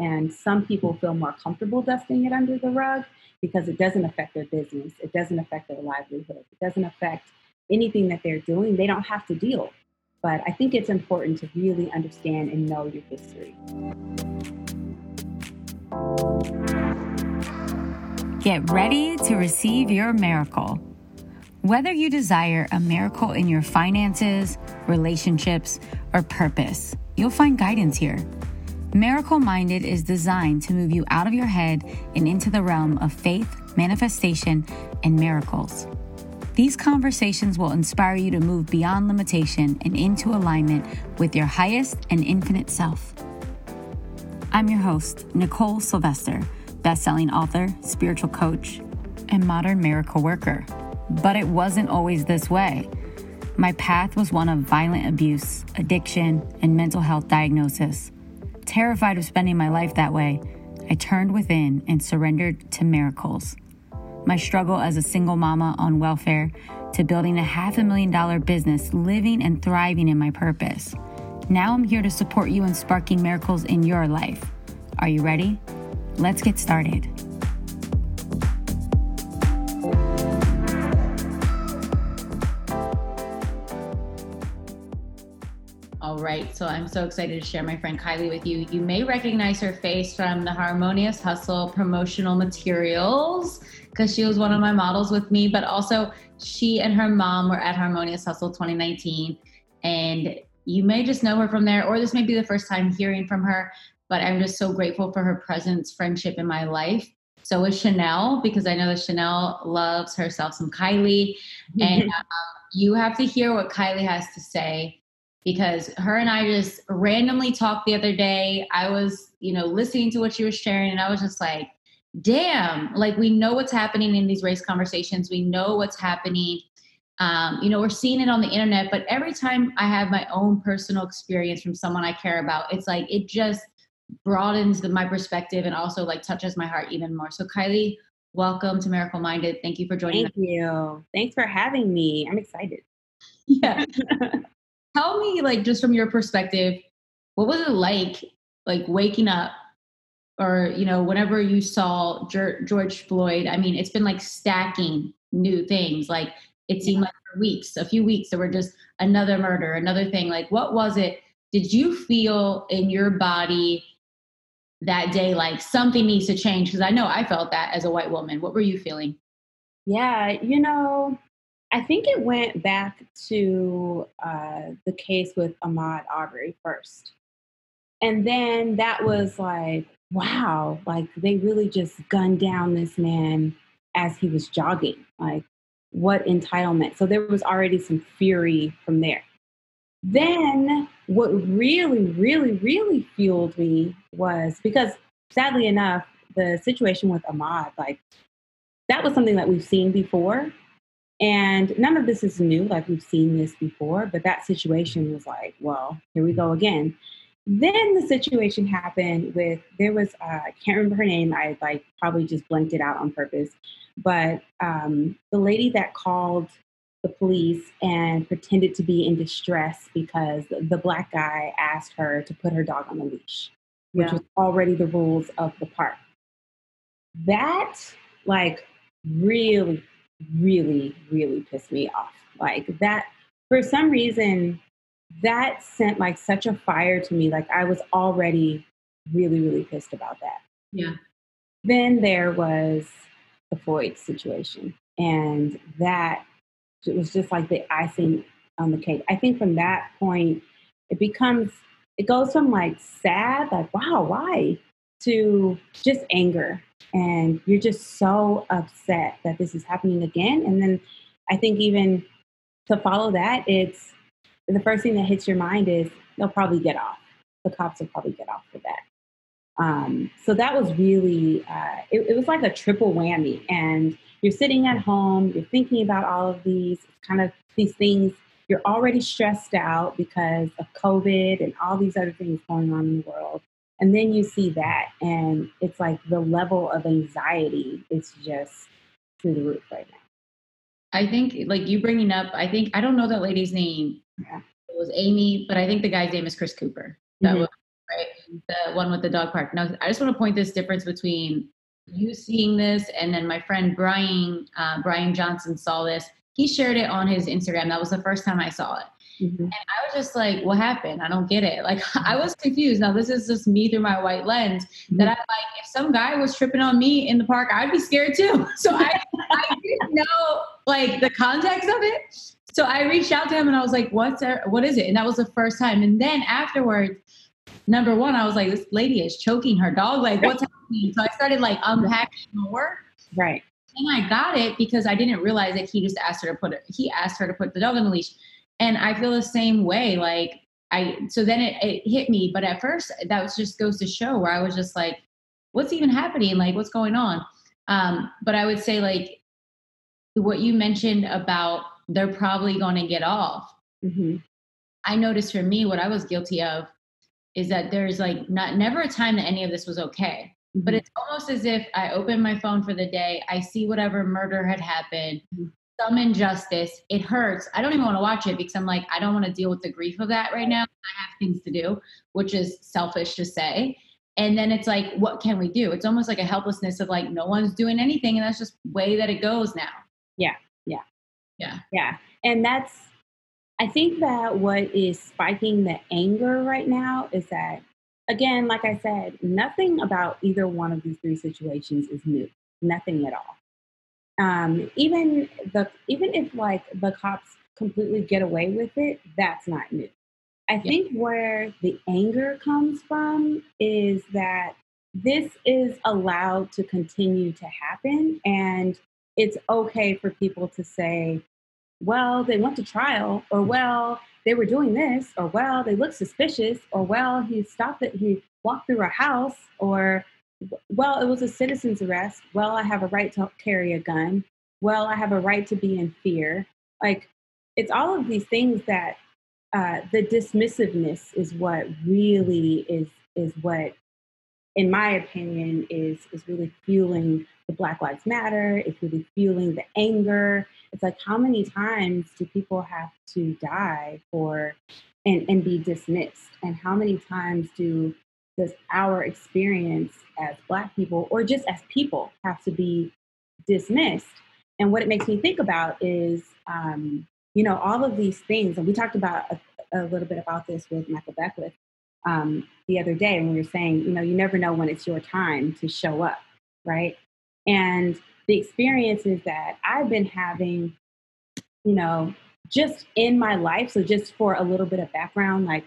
And some people feel more comfortable dusting it under the rug because it doesn't affect their business, it doesn't affect their livelihood, it doesn't affect anything that they're doing. They don't have to deal. But I think it's important to really understand and know your history. Get ready to receive your miracle. Whether you desire a miracle in your finances, relationships, or purpose, you'll find guidance here. Miracle Minded is designed to move you out of your head and into the realm of faith, manifestation, and miracles. These conversations will inspire you to move beyond limitation and into alignment with your highest and infinite self. I'm your host, Nicole Sylvester, best-selling author, spiritual coach, and modern miracle worker. But it wasn't always this way. My path was one of violent abuse, addiction, and mental health diagnosis. Terrified of spending my life that way, I turned within and surrendered to miracles. My struggle as a single mama on welfare to building a half a million dollar business, living and thriving in my purpose. Now I'm here to support you in sparking miracles in your life. Are you ready? Let's get started. All right, so I'm so excited to share my friend Kylie with you. You may recognize her face from the Harmonious Hustle promotional materials because she was one of my models with me, but also she and her mom were at Harmonious Hustle 2019. And you may just know her from there, or this may be the first time hearing from her, but I'm just so grateful for her presence, friendship in my life. So is Chanel, because I know that Chanel loves herself some Kylie. And um, you have to hear what Kylie has to say because her and I just randomly talked the other day. I was, you know, listening to what she was sharing and I was just like, damn, like we know what's happening in these race conversations. We know what's happening. Um, you know, we're seeing it on the internet, but every time I have my own personal experience from someone I care about, it's like it just broadens the, my perspective and also like touches my heart even more. So, Kylie, welcome to Miracle Minded. Thank you for joining. Thank us. you. Thanks for having me. I'm excited. Yeah. tell me like just from your perspective what was it like like waking up or you know whenever you saw george floyd i mean it's been like stacking new things. Like it seemed like for weeks a few weeks there were just another murder another thing. Like what was it? Did you feel in your body that day like something needs to change? Because i know i felt that as a white woman. What were you feeling? Yeah you know I think it went back to uh, the case with Ahmaud Arbery first. And then that was like, wow, like they really just gunned down this man as he was jogging. Like, what entitlement? So there was already some fury from there. Then what really, really, really fueled me was because sadly enough, the situation with Ahmad, like, that was something that we've seen before and none of this is new, like we've seen this before, but that situation was like, well, here we go again. Then the situation happened with there was uh, I can't remember her name. I like probably just blanked it out on purpose, but um, the lady that called the police and pretended to be in distress because the black guy asked her to put her dog on a leash, which yeah. was already the rules of the park. That like really really, really pissed me off. Like that, for some reason, that sent like such a fire to me. Like I was already really, really pissed about that. Yeah. Then there was the Floyd situation. And that it was just like the icing on the cake. I think from that point, it becomes, it goes from like sad, like, wow, why? to just anger and you're just so upset that this is happening again. And then i think even to follow that it's the first thing that hits your mind is they'll probably get off. The cops will probably get off for that um, so that was really uh, it, it was like a triple whammy. And you're sitting at home you're thinking about all of these kind of these things. You're already stressed out because of covid and all these other things going on in the world and then you see that, and it's like the level of anxiety is just through the roof right now. I think, like you bringing up, I think, I don't know that lady's name. Yeah. It was Amy, but I think the guy's name is Chris Cooper. That mm-hmm. was right. the one with the dog park. Now, I just want to point this difference between you seeing this and then my friend Brian uh, Brian Johnson saw this. He shared it on his Instagram. That was the first time I saw it. Mm-hmm. And I was just like, what happened? I don't get it. Like, I was confused. Now, this is just me through my white lens mm-hmm. that I'm like, if some guy was tripping on me in the park, I'd be scared too. So I, I didn't know like the context of it. So I reached out to him and I was like, what's there, what is it? And that was the first time. And then afterwards, number one, I was like, this lady is choking her dog. Like, what's happening? So I started like unpacking more. Right. And I got it because I didn't realize that he just asked her to put it, he asked her to put the dog on the leash. And I feel the same way. Like I, so then it, it hit me. But at first that was just goes to show where I was just like, what's even happening? Like, what's going on? Um, but I would say like what you mentioned about they're probably going to get off. Mm-hmm. I noticed for me, what I was guilty of is that there's like not never a time that any of this was okay. Mm-hmm. But it's almost as if I open my phone for the day, I see whatever murder had happened, mm-hmm. Some injustice, it hurts. I don't even want to watch it because I'm like, I don't want to deal with the grief of that right now. I have things to do, which is selfish to say. And then it's like, what can we do? It's almost like a helplessness of like, no one's doing anything. And that's just way that it goes now. Yeah. Yeah. Yeah. Yeah. And that's, I think that what is spiking the anger right now is that, again, like I said, nothing about either one of these three situations is new. Nothing at all. Um, even the even if like the cops completely get away with it, that's not new. I think where the anger comes from is that this is allowed to continue to happen and it's okay for people to say, well, they went to trial, or well, they were doing this, or well, they look suspicious, or well, he stopped it, he walked through a house, or well, it was a citizen's arrest. Well, I have a right to carry a gun. Well, I have a right to be in fear. Like, it's all of these things that uh, the dismissiveness is what really is is what, in my opinion, is is really fueling the Black Lives Matter. It's really fueling the anger. It's like how many times do people have to die for and, and be dismissed? And how many times do does our experience as Black people or just as people have to be dismissed? And what it makes me think about is, um, you know, all of these things. And we talked about a, a little bit about this with Michael Beckwith um, the other day when we were saying, you know, you never know when it's your time to show up, right? And the experiences that I've been having, you know, just in my life. So, just for a little bit of background, like,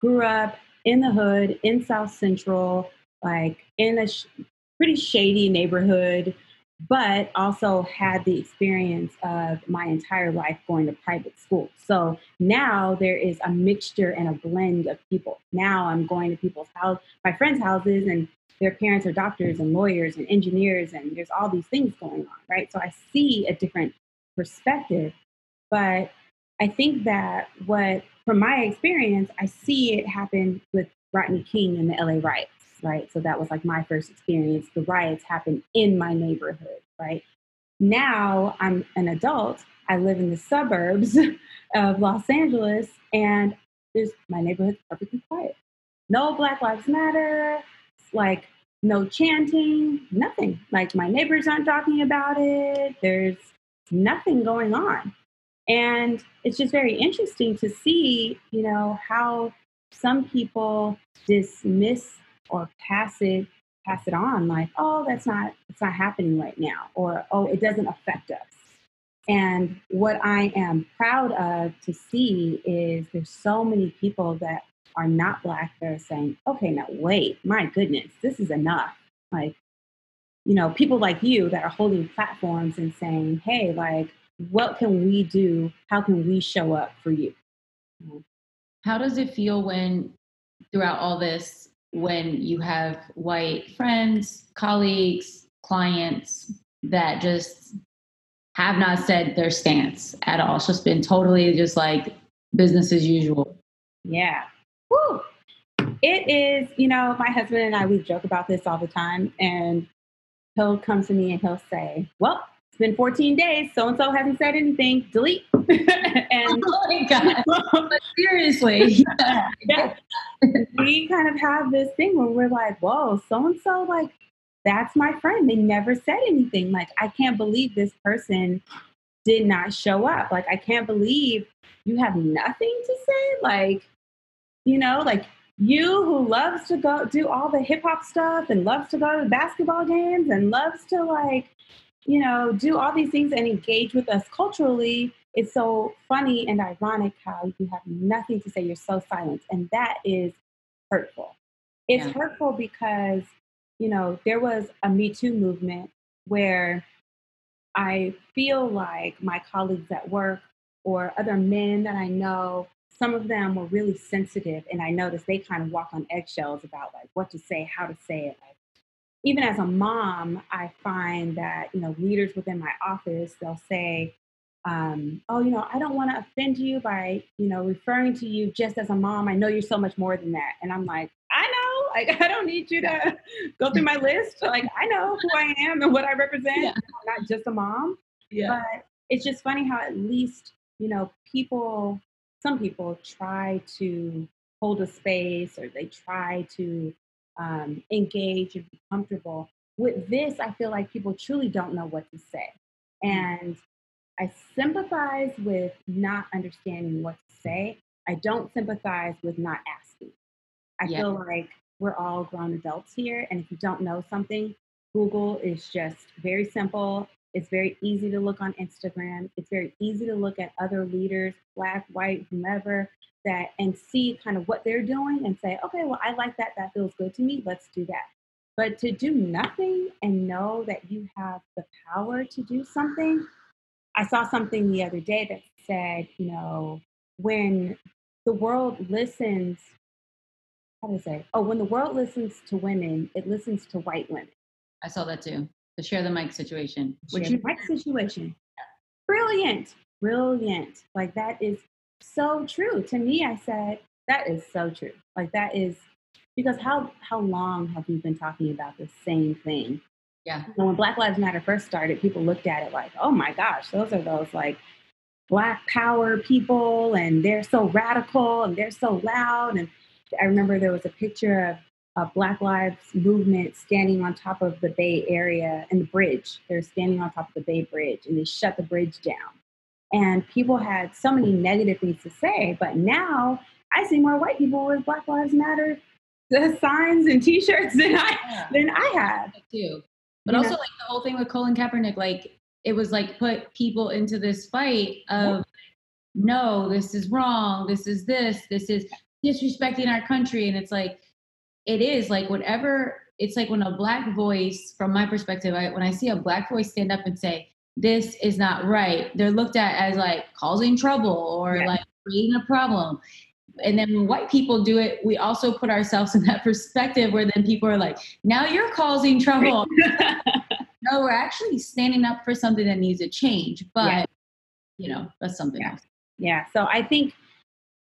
grew up in the hood in South Central, like in a sh- pretty shady neighborhood, but also had the experience of my entire life going to private school. So now there is a mixture and a blend of people. Now I'm going to people's house, my friends' houses, and their parents are doctors and lawyers and engineers, and there's all these things going on, right? So I see a different perspective. But I think that what, from my experience, I see it happen with Rodney King and the LA riots, right? So that was like my first experience. The riots happened in my neighborhood, right? Now I'm an adult. I live in the suburbs of Los Angeles, and there's my neighborhood's perfectly quiet. No Black Lives Matter, like no chanting, nothing. Like my neighbors aren't talking about it. There's nothing going on. And it's just very interesting to see, you know, how some people dismiss or pass it pass it on like, oh, that's not it's not happening right now or oh, it doesn't affect us. And what I am proud of to see is there's so many people that are not black that are saying, okay, now wait, my goodness, this is enough. Like, you know, people like you that are holding platforms and saying, hey, like, what can we do? How can we show up for you? How does it feel when, throughout all this, when you have white friends, colleagues, clients that just have not said their stance at all? It's just been totally just like business as usual. Yeah. Woo. It is, you know, my husband and I, we joke about this all the time. And he'll come to me and he'll say, Well, it's been 14 days. So and so hasn't said anything. Delete. and oh my god! seriously, yeah. yeah. we kind of have this thing where we're like, whoa, so and so, like, that's my friend. They never said anything. Like, I can't believe this person did not show up. Like, I can't believe you have nothing to say. Like, you know, like you who loves to go do all the hip hop stuff and loves to go to basketball games and loves to like you know, do all these things and engage with us culturally, it's so funny and ironic how you have nothing to say. You're so silent. And that is hurtful. It's yeah. hurtful because, you know, there was a Me Too movement where I feel like my colleagues at work or other men that I know, some of them were really sensitive. And I noticed they kind of walk on eggshells about like what to say, how to say it, like even as a mom, I find that, you know, leaders within my office, they'll say, um, oh, you know, I don't want to offend you by, you know, referring to you just as a mom. I know you're so much more than that. And I'm like, I know, like, I don't need you to go through my list. Like, I know who I am and what I represent, yeah. not just a mom. Yeah. But it's just funny how at least, you know, people, some people try to hold a space or they try to um, engage and be comfortable. With this, I feel like people truly don't know what to say. Mm. And I sympathize with not understanding what to say. I don't sympathize with not asking. I yeah. feel like we're all grown adults here. And if you don't know something, Google is just very simple. It's very easy to look on Instagram. It's very easy to look at other leaders, black, white, whomever, that and see kind of what they're doing and say, okay, well, I like that. That feels good to me. Let's do that. But to do nothing and know that you have the power to do something, I saw something the other day that said, you know, when the world listens, how do I say? Oh, when the world listens to women, it listens to white women. I saw that too. The share the mic situation. Share the mic situation. Brilliant. Brilliant. Like that is so true. To me, I said, that is so true. Like that is because how how long have we been talking about the same thing? Yeah. And when Black Lives Matter first started, people looked at it like, oh my gosh, those are those like black power people and they're so radical and they're so loud. And I remember there was a picture of a Black Lives movement standing on top of the Bay Area and the bridge. They're standing on top of the Bay Bridge and they shut the bridge down and people had so many negative things to say. But now I see more white people with Black Lives Matter the signs and T-shirts than I yeah. than I have too. But also, like the whole thing with Colin Kaepernick, like it was like put people into this fight of no, this is wrong, this is this, this is disrespecting our country, and it's like it is like whatever. It's like when a black voice, from my perspective, I, when I see a black voice stand up and say, this is not right. They're looked at as like causing trouble or yeah. like creating a problem. And then when white people do it, we also put ourselves in that perspective where then people are like, now you're causing trouble. no, we're actually standing up for something that needs a change. But, yeah. you know, that's something yeah. else. Yeah. So I think,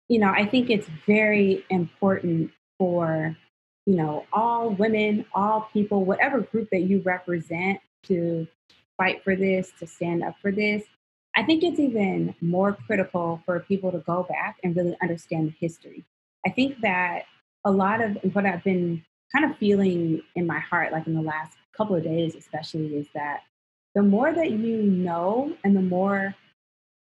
you know, I think it's very important for, you know, all women, all people, whatever group that you represent to fight for this, to stand up for this. I think it's even more critical for people to go back and really understand the history. I think that a lot of what I've been kind of feeling in my heart, like in the last couple of days, especially, is that the more that you know and the more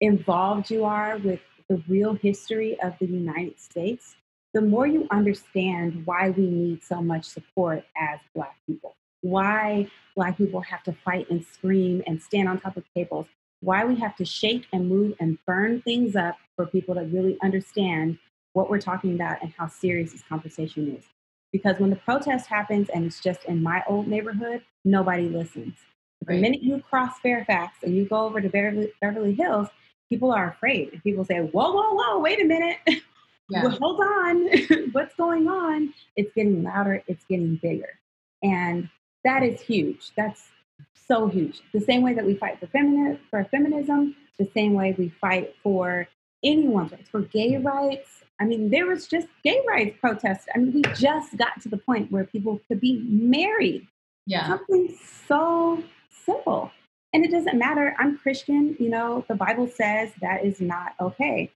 involved you are with the real history of the United States, the more you understand why we need so much support as Black people why Black people have to fight and scream and stand on top of tables, why we have to shake and move and burn things up for people to really understand what we're talking about and how serious this conversation is. Because when the protest happens and it's just in my old neighborhood, nobody listens. Right. The minute you cross Fairfax and you go over to Beverly, Beverly Hills, people are afraid. And people say, whoa, whoa, whoa, wait a minute. Yeah. well, hold on. What's going on? It's getting louder, it's getting bigger. And that is huge. That's so huge. The same way that we fight for femini- for feminism, the same way we fight for anyone's rights, for gay rights. I mean, there was just gay rights protests. I mean, we just got to the point where people could be married. Yeah. Something so simple. And it doesn't matter. I'm Christian. You know, the Bible says that is not okay.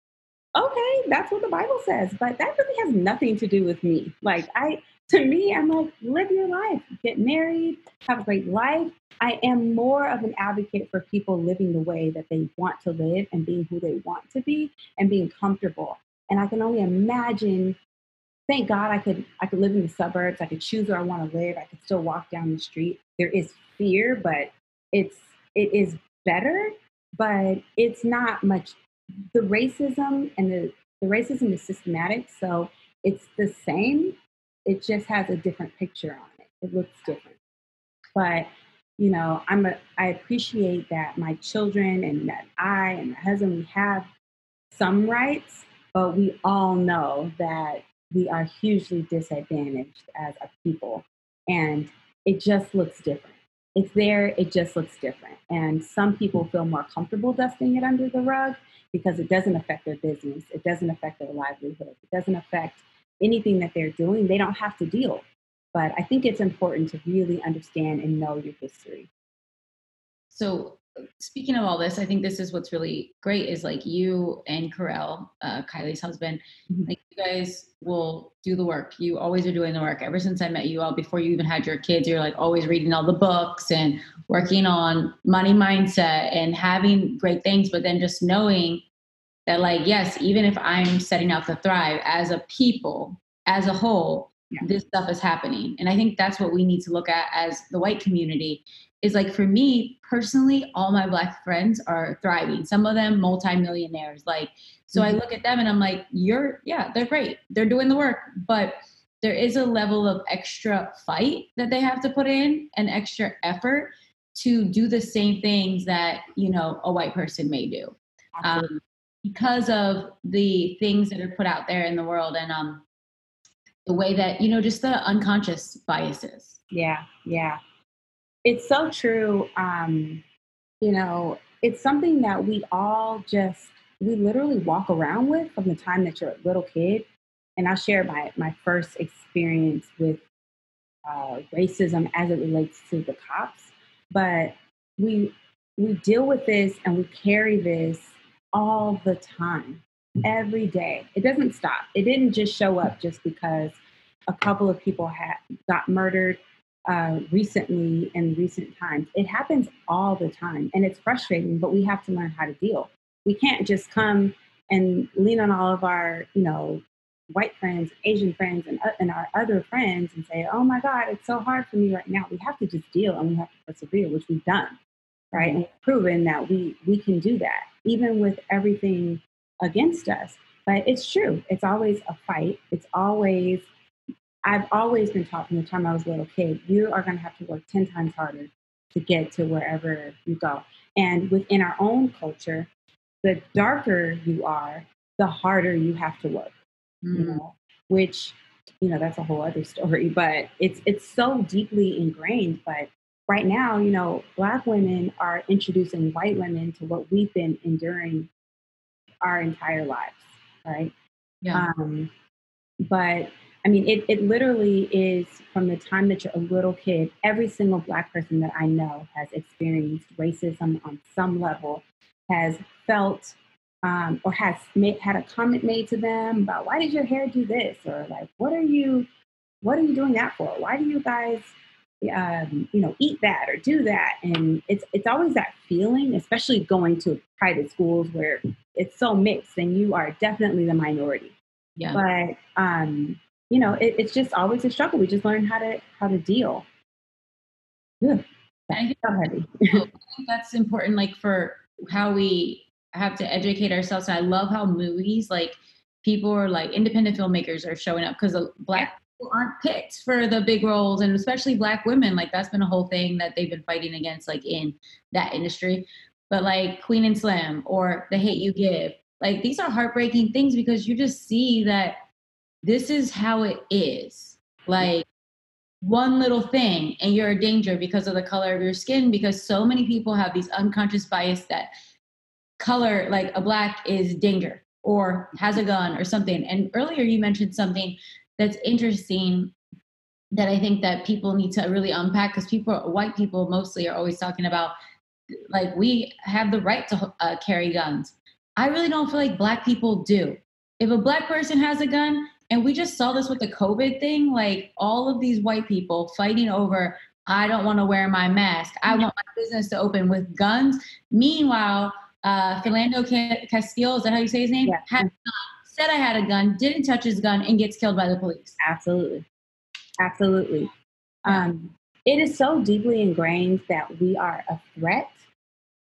Okay, that's what the Bible says, but that really has nothing to do with me. Like, I, to me, I'm like, live your life, get married, have a great life. I am more of an advocate for people living the way that they want to live and being who they want to be and being comfortable. And I can only imagine thank God I could I could live in the suburbs. I could choose where I want to live. I could still walk down the street. There is fear, but it's it is better, but it's not much. The racism and the the racism is systematic, so it's the same. It just has a different picture on it. It looks different, but you know, I'm a, I appreciate that my children and that I and my husband we have some rights, but we all know that we are hugely disadvantaged as a people. And it just looks different. It's there, it just looks different. And some people feel more comfortable dusting it under the rug because it doesn't affect their business, it doesn't affect their livelihood, it doesn't affect anything that they're doing. They don't have to deal. But I think it's important to really understand and know your history. So speaking of all this, I think this is what's really great is like you and Karel, uh, Kylie's husband, mm-hmm. like you guys will do the work. You always are doing the work. Ever since I met you all, before you even had your kids, you're like always reading all the books and working on money mindset and having great things. But then just knowing that, like, yes, even if I'm setting out to thrive as a people, as a whole, yeah. this stuff is happening. And I think that's what we need to look at as the white community is like for me personally, all my black friends are thriving. Some of them multimillionaires. Like, so mm-hmm. I look at them and I'm like, you're, yeah, they're great. They're doing the work. But there is a level of extra fight that they have to put in and extra effort to do the same things that, you know, a white person may do. Um, because of the things that are put out there in the world and um, the way that, you know, just the unconscious biases. Yeah, yeah it's so true. Um, you know, it's something that we all just we literally walk around with from the time that you're a little kid. And I'll share my my first experience with uh, racism as it relates to the cops. But we we deal with this and we carry this all the time, every day. It doesn't stop. It didn't just show up just because a couple of people had got murdered uh, recently in recent times. It happens all the time and it's frustrating, but we have to learn how to deal. We can't just come and lean on all of our, you know, white friends, Asian friends, and, uh, and our other friends and say, oh my God, it's so hard for me right now. We have to just deal and we have to persevere, which we've done, right? And we've proven that we, we can do that, even with everything against us. But it's true. It's always a fight. It's always I've always been taught from the time I was a little kid, you are going to have to work 10 times harder to get to wherever you go. And within our own culture, the darker you are, the harder you have to work. Mm. You know, which, you know, that's a whole other story, but it's it's so deeply ingrained. But right now, you know, black women are introducing white women to what we've been enduring our entire lives, right? Yeah. Um, but I mean, it, it literally is from the time that you're a little kid, every single Black person that I know has experienced racism on some level, has felt um, or has made, had a comment made to them about why did your hair do this or like what are you what are you doing that for? Why do you guys um, you know eat that or do that? And it's it's always that feeling, especially going to private schools where it's so mixed and you are definitely the minority. Yeah. But um, you know, it, it's just always a struggle. We just learn how to how to deal. Yeah, so heavy. I think that's important, like for how we have to educate ourselves. And I love how movies, like people are like independent filmmakers are showing up because black aren't picked for the big roles, and especially black women. Like that's been a whole thing that they've been fighting against, like in that industry. But like Queen and Slim or The Hate You Give, like these are heartbreaking things because you just see that this is how it is. Like one little thing and you're a danger because of the color of your skin because so many people have these unconscious bias that color like a black is danger or has a gun or something and earlier you mentioned something that's interesting that i think that people need to really unpack because people white people mostly are always talking about like we have the right to uh, carry guns. I really don't feel like black people do. If a black person has a gun, and we just saw this with the COVID thing, like all of these white people fighting over, I don't want to wear my mask. I want my business to open with guns. Meanwhile, uh, Philando Castile, is that how you say his name? Yeah. Had, said I had a gun, didn't touch his gun, and gets killed by the police. Absolutely. Absolutely. Um, it is so deeply ingrained that we are a threat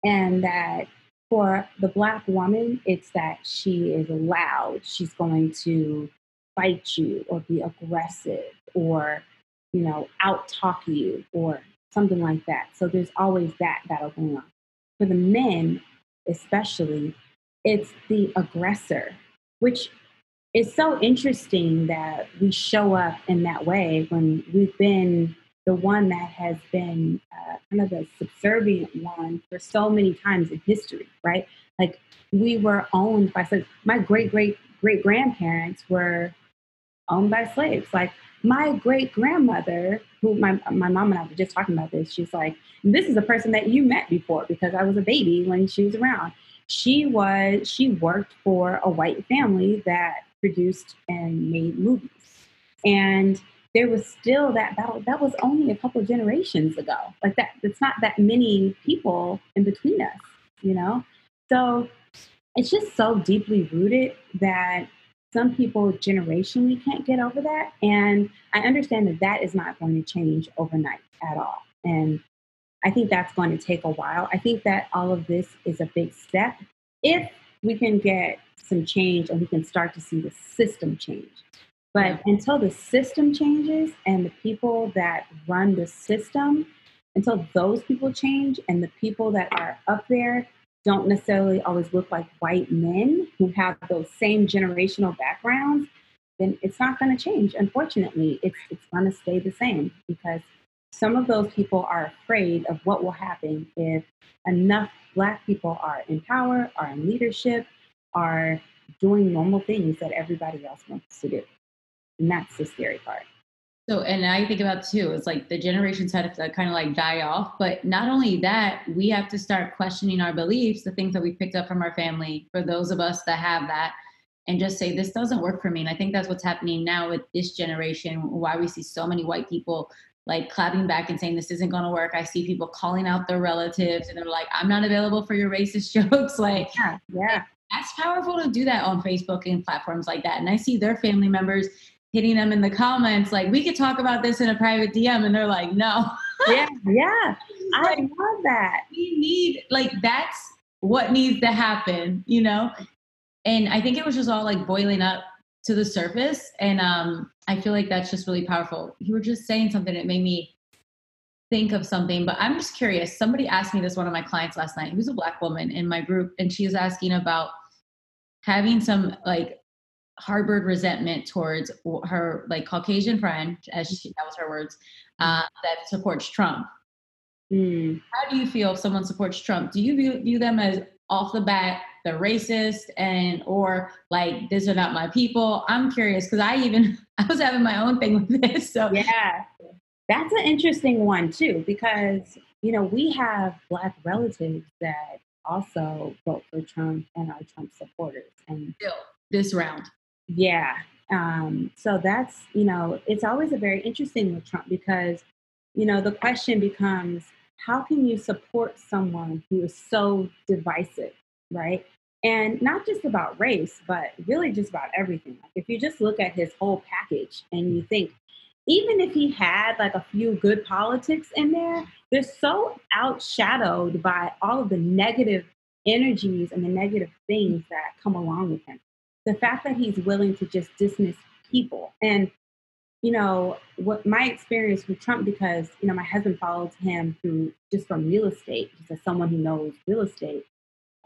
and that for the black woman it's that she is loud she's going to fight you or be aggressive or you know out talk you or something like that so there's always that battle going on for the men especially it's the aggressor which is so interesting that we show up in that way when we've been the one that has been uh, kind of the subservient one for so many times in history, right? Like we were owned by slaves. My great great great grandparents were owned by slaves. Like my great grandmother, who my my mom and I were just talking about this. She's like, this is a person that you met before because I was a baby when she was around. She was she worked for a white family that produced and made movies, and there was still that battle. That was only a couple generations ago. Like that, it's not that many people in between us, you know? So it's just so deeply rooted that some people generationally can't get over that. And I understand that that is not going to change overnight at all. And I think that's going to take a while. I think that all of this is a big step if we can get some change and we can start to see the system change. But until the system changes and the people that run the system, until those people change and the people that are up there don't necessarily always look like white men who have those same generational backgrounds, then it's not going to change. Unfortunately, it's, it's going to stay the same because some of those people are afraid of what will happen if enough Black people are in power, are in leadership, are doing normal things that everybody else wants to do. And that's the scary part. So, and I think about too, it's like the generations had to kind of like die off. But not only that, we have to start questioning our beliefs, the things that we picked up from our family, for those of us that have that, and just say, this doesn't work for me. And I think that's what's happening now with this generation, why we see so many white people like clapping back and saying, this isn't going to work. I see people calling out their relatives and they're like, I'm not available for your racist jokes. like, yeah, yeah. That's powerful to do that on Facebook and platforms like that. And I see their family members hitting them in the comments like we could talk about this in a private dm and they're like no yeah yeah i love that we need like that's what needs to happen you know and i think it was just all like boiling up to the surface and um i feel like that's just really powerful you were just saying something that made me think of something but i'm just curious somebody asked me this one of my clients last night who's a black woman in my group and she was asking about having some like harbored resentment towards her like Caucasian friend, as she, that was her words, uh, that supports Trump. Mm. How do you feel if someone supports Trump? Do you view, view them as off the bat they're racist and or like these are not my people? I'm curious because I even I was having my own thing with this. So yeah, that's an interesting one too because you know we have black relatives that also vote for Trump and are Trump supporters and still this round yeah. Um, so that's, you know, it's always a very interesting with Trump because, you know, the question becomes how can you support someone who is so divisive, right? And not just about race, but really just about everything. Like if you just look at his whole package and you think, even if he had like a few good politics in there, they're so outshadowed by all of the negative energies and the negative things that come along with him the fact that he's willing to just dismiss people and you know what my experience with trump because you know my husband followed him through just from real estate just as someone who knows real estate.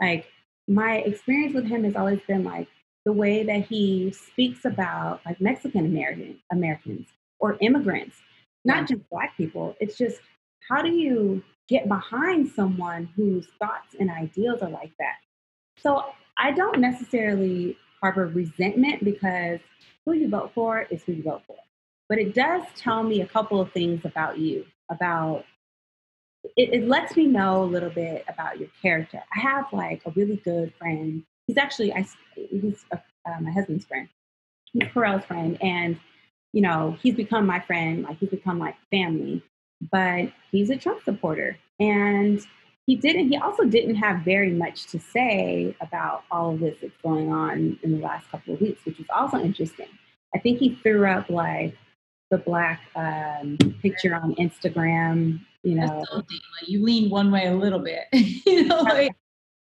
Like my experience with him has always been like the way that he speaks about like mexican american americans or immigrants not just black people. It's just how do you get behind someone whose thoughts and ideals are like that? So i don't necessarily harbor resentment because who you vote for is who you vote for. But it does tell me a couple of things about you, about it, it lets me know a little bit about your character. I have like a really good friend. He's actually I he's a, uh, my husband's friend. He's friend, and you know he's become my friend. Like he's become like family. But he's a Trump supporter, and he didn't. He also didn't have very much to say about all of this that's going on in the last couple of weeks, which was also interesting. I think he threw up like the black um, picture on Instagram. You know, like you lean one way a little bit. you know, like,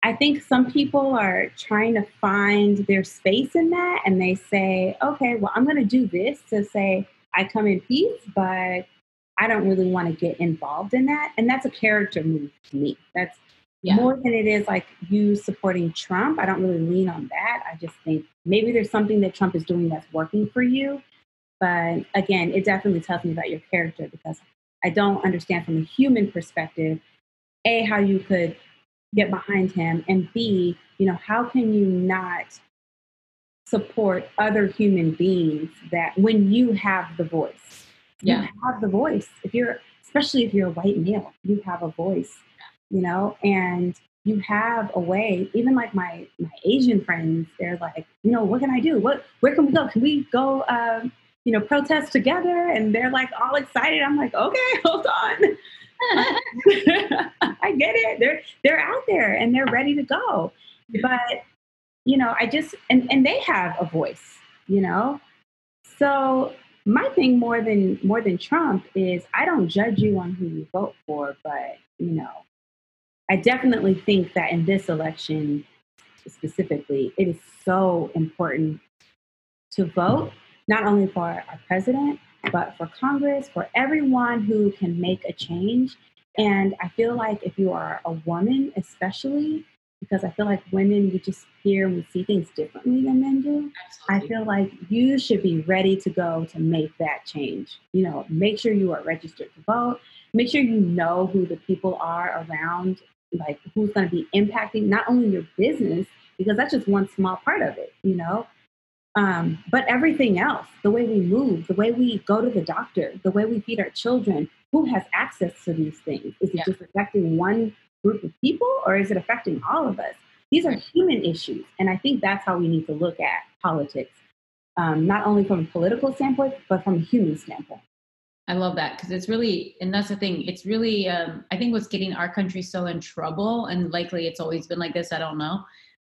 I think some people are trying to find their space in that, and they say, "Okay, well, I'm going to do this to say I come in peace, but I don't really want to get involved in that." And that's a character move to me. That's yeah. more than it is like you supporting Trump. I don't really lean on that. I just think maybe there's something that Trump is doing that's working for you, but again, it definitely tells me about your character because I don't understand from a human perspective, A, how you could get behind him, and B, you know, how can you not support other human beings that when you have the voice, yeah. you have the voice. If you're, especially if you're a white male, you have a voice, you know, and you have a way, even like my, my Asian friends, they're like, you know, what can I do? What, where can we go? Can we go, um, you know, protest together and they're like all excited. I'm like, okay, hold on. I get it. They're they're out there and they're ready to go. But you know, I just and and they have a voice, you know. So my thing more than more than Trump is I don't judge you on who you vote for, but you know, I definitely think that in this election specifically, it is so important to vote not only for our president, but for Congress, for everyone who can make a change. And I feel like if you are a woman, especially, because I feel like women, we just hear and we see things differently than men do. Absolutely. I feel like you should be ready to go to make that change. You know, make sure you are registered to vote. Make sure you know who the people are around, like who's going to be impacting not only your business, because that's just one small part of it, you know, um, but everything else, the way we move, the way we go to the doctor, the way we feed our children, who has access to these things? Is it yeah. just affecting one group of people or is it affecting all of us? These are human issues. And I think that's how we need to look at politics, um, not only from a political standpoint, but from a human standpoint. I love that because it's really, and that's the thing. It's really, um, I think what's getting our country so in trouble, and likely it's always been like this. I don't know,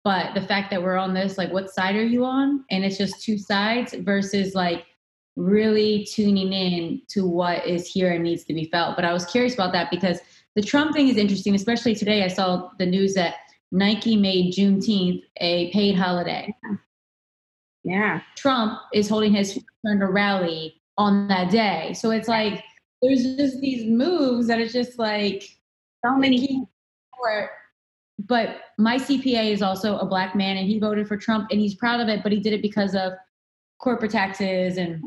but the fact that we're on this like what side are you on? And it's just two sides versus like really tuning in to what is here and needs to be felt. But i was curious about that because the trump thing is interesting especially today i saw the news that nike made juneteenth a paid holiday. Yeah. Trump is holding his Tulsa rally on that day. So it's like there's just these moves that are just like so many but my CPA is also a black man and he voted for Trump and he's proud of it, but he did it because of corporate taxes and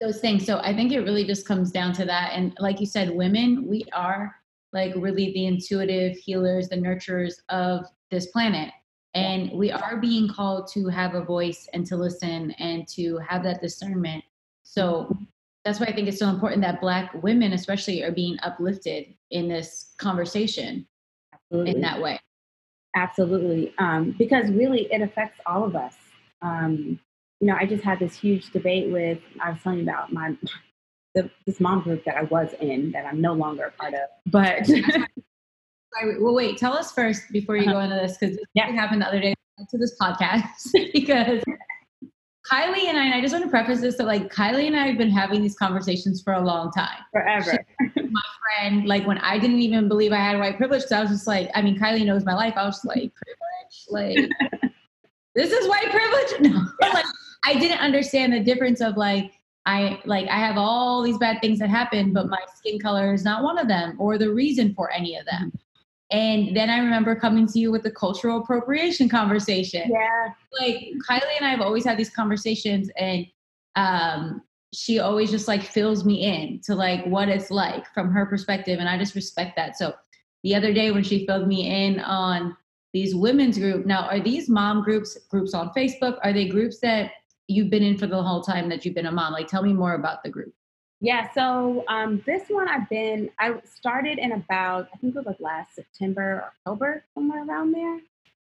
those things. So I think it really just comes down to that. And like you said, women, we are like really the intuitive healers, the nurturers of this planet. And we are being called to have a voice and to listen and to have that discernment. So that's why I think it's so important that Black women, especially, are being uplifted in this conversation Absolutely. in that way. Absolutely. Um, because really it affects all of us. Um, you know, I just had this huge debate with, I was telling you about my, the, this mom group that I was in that I'm no longer a part of. But well, wait, tell us first before you uh-huh. go into this, because this yeah. happened the other day to this podcast because Kylie and I, and I just want to preface this that like Kylie and I have been having these conversations for a long time. Forever. my friend, like when I didn't even believe I had white privilege, because I was just like, I mean, Kylie knows my life. I was like, privilege? Like, this is white privilege? No. like, I didn't understand the difference of like, I like I have all these bad things that happen, but my skin color is not one of them or the reason for any of them. And then I remember coming to you with the cultural appropriation conversation. Yeah. Like Kylie and I have always had these conversations and um, she always just like fills me in to like what it's like from her perspective. And I just respect that. So the other day when she filled me in on these women's group, now are these mom groups groups on Facebook? Are they groups that you've been in for the whole time that you've been a mom? Like tell me more about the group. Yeah, so um, this one I've been, I started in about, I think it was like last September, or October, somewhere around there.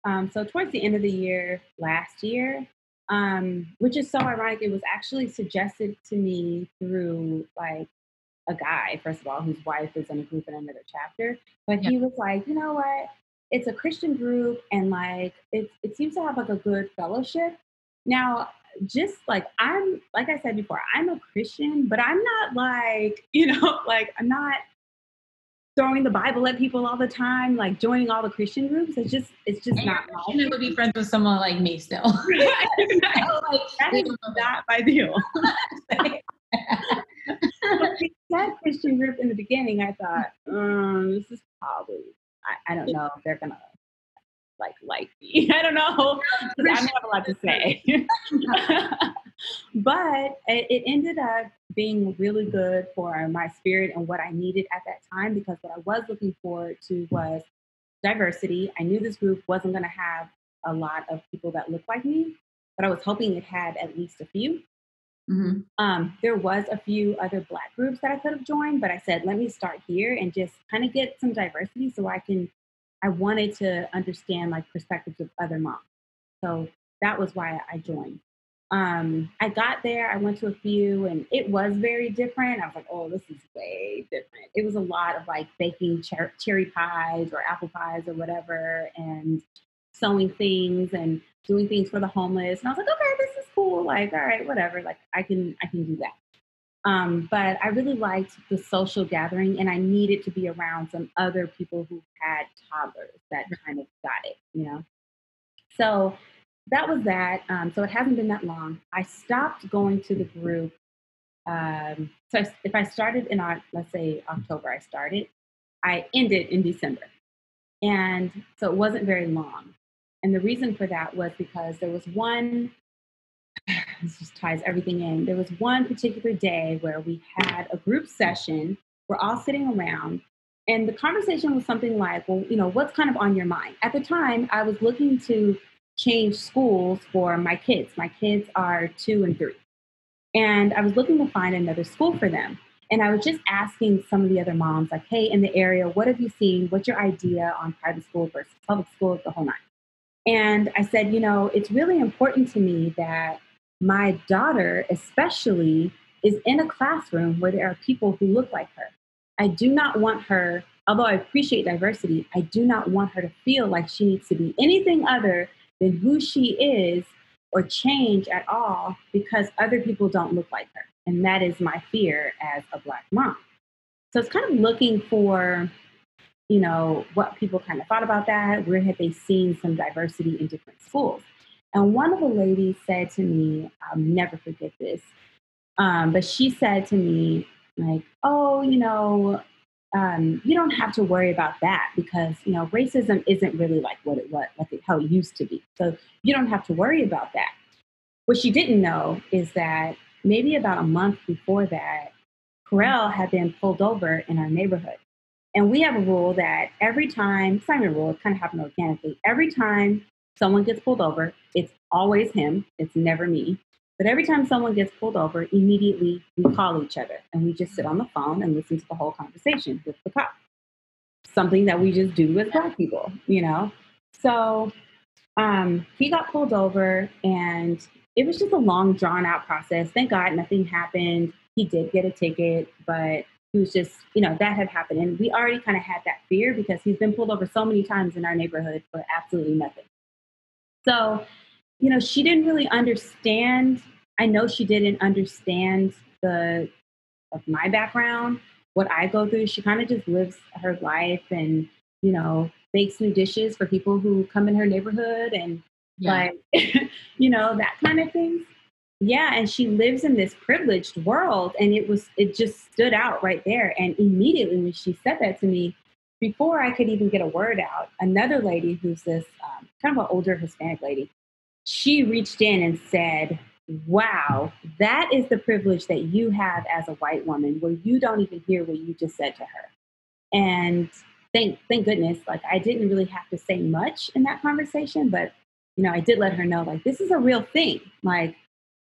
Um, so towards the end of the year last year, um, which is so ironic. It was actually suggested to me through like a guy, first of all, whose wife is in a group in another chapter. But yeah. he was like, you know what? It's a Christian group, and like it, it seems to have like a good fellowship. Now, just like I'm, like I said before, I'm a Christian, but I'm not like, you know, like I'm not throwing the Bible at people all the time, like joining all the Christian groups. It's just, it's just and not. You would be friends with someone like me still. like, that is not my deal. that Christian group in the beginning, I thought, um, this is probably, I, I don't know if they're gonna like like me. I don't know. I don't have a lot to say. but it, it, ended up being really good for my spirit and what I needed at that time because what I was looking forward to was diversity. I knew this group wasn't going to have a lot of people that looked like me, but I was hoping it had at least a few. Mm-hmm. Um, there was a few other black groups that I could have joined, but I said, let me start here and just kind of get some diversity so I can I wanted to understand like perspectives of other moms. So that was why I joined. Um, I got there, I went to a few, and it was very different. I was like, oh, this is way different. It was a lot of like baking cher- cherry pies or apple pies or whatever, and sewing things and doing things for the homeless. And I was like, okay, this is cool. Like, all right, whatever. Like, I can, I can do that. Um, but I really liked the social gathering, and I needed to be around some other people who had toddlers that kind of got it, you know. So that was that. Um, so it hasn't been that long. I stopped going to the group. Um, so if I started in, let's say October, I started. I ended in December, and so it wasn't very long. And the reason for that was because there was one this just ties everything in. There was one particular day where we had a group session. We're all sitting around, and the conversation was something like, well, you know, what's kind of on your mind? At the time, I was looking to change schools for my kids. My kids are two and three. And I was looking to find another school for them. And I was just asking some of the other moms, like, hey, in the area, what have you seen? What's your idea on private school versus public school, the whole nine? And I said, you know, it's really important to me that my daughter, especially, is in a classroom where there are people who look like her. I do not want her, although I appreciate diversity, I do not want her to feel like she needs to be anything other than who she is or change at all because other people don't look like her. And that is my fear as a Black mom. So it's kind of looking for, you know, what people kind of thought about that. Where had they seen some diversity in different schools? And one of the ladies said to me, I'll never forget this, um, but she said to me, like, oh, you know, um, you don't have to worry about that because, you know, racism isn't really like what it was, like how it used to be. So you don't have to worry about that. What she didn't know is that maybe about a month before that, Corel had been pulled over in our neighborhood. And we have a rule that every time, it's not even a rule, it kind of happened organically. Every time someone gets pulled over, it's always him, it's never me. But every time someone gets pulled over, immediately we call each other and we just sit on the phone and listen to the whole conversation with the cop. Something that we just do with black people, you know? So um, he got pulled over and it was just a long, drawn out process. Thank God nothing happened. He did get a ticket, but he was just, you know, that had happened. And we already kind of had that fear because he's been pulled over so many times in our neighborhood for absolutely nothing. So, you know, she didn't really understand. I know she didn't understand the of my background, what I go through. She kind of just lives her life and, you know, bakes new dishes for people who come in her neighborhood and yeah. like, you know, that kind of thing. Yeah, and she lives in this privileged world and it was it just stood out right there and immediately when she said that to me, before I could even get a word out, another lady who's this um, kind of an older Hispanic lady, she reached in and said, Wow, that is the privilege that you have as a white woman where you don't even hear what you just said to her. And thank thank goodness, like I didn't really have to say much in that conversation, but you know, I did let her know like this is a real thing. Like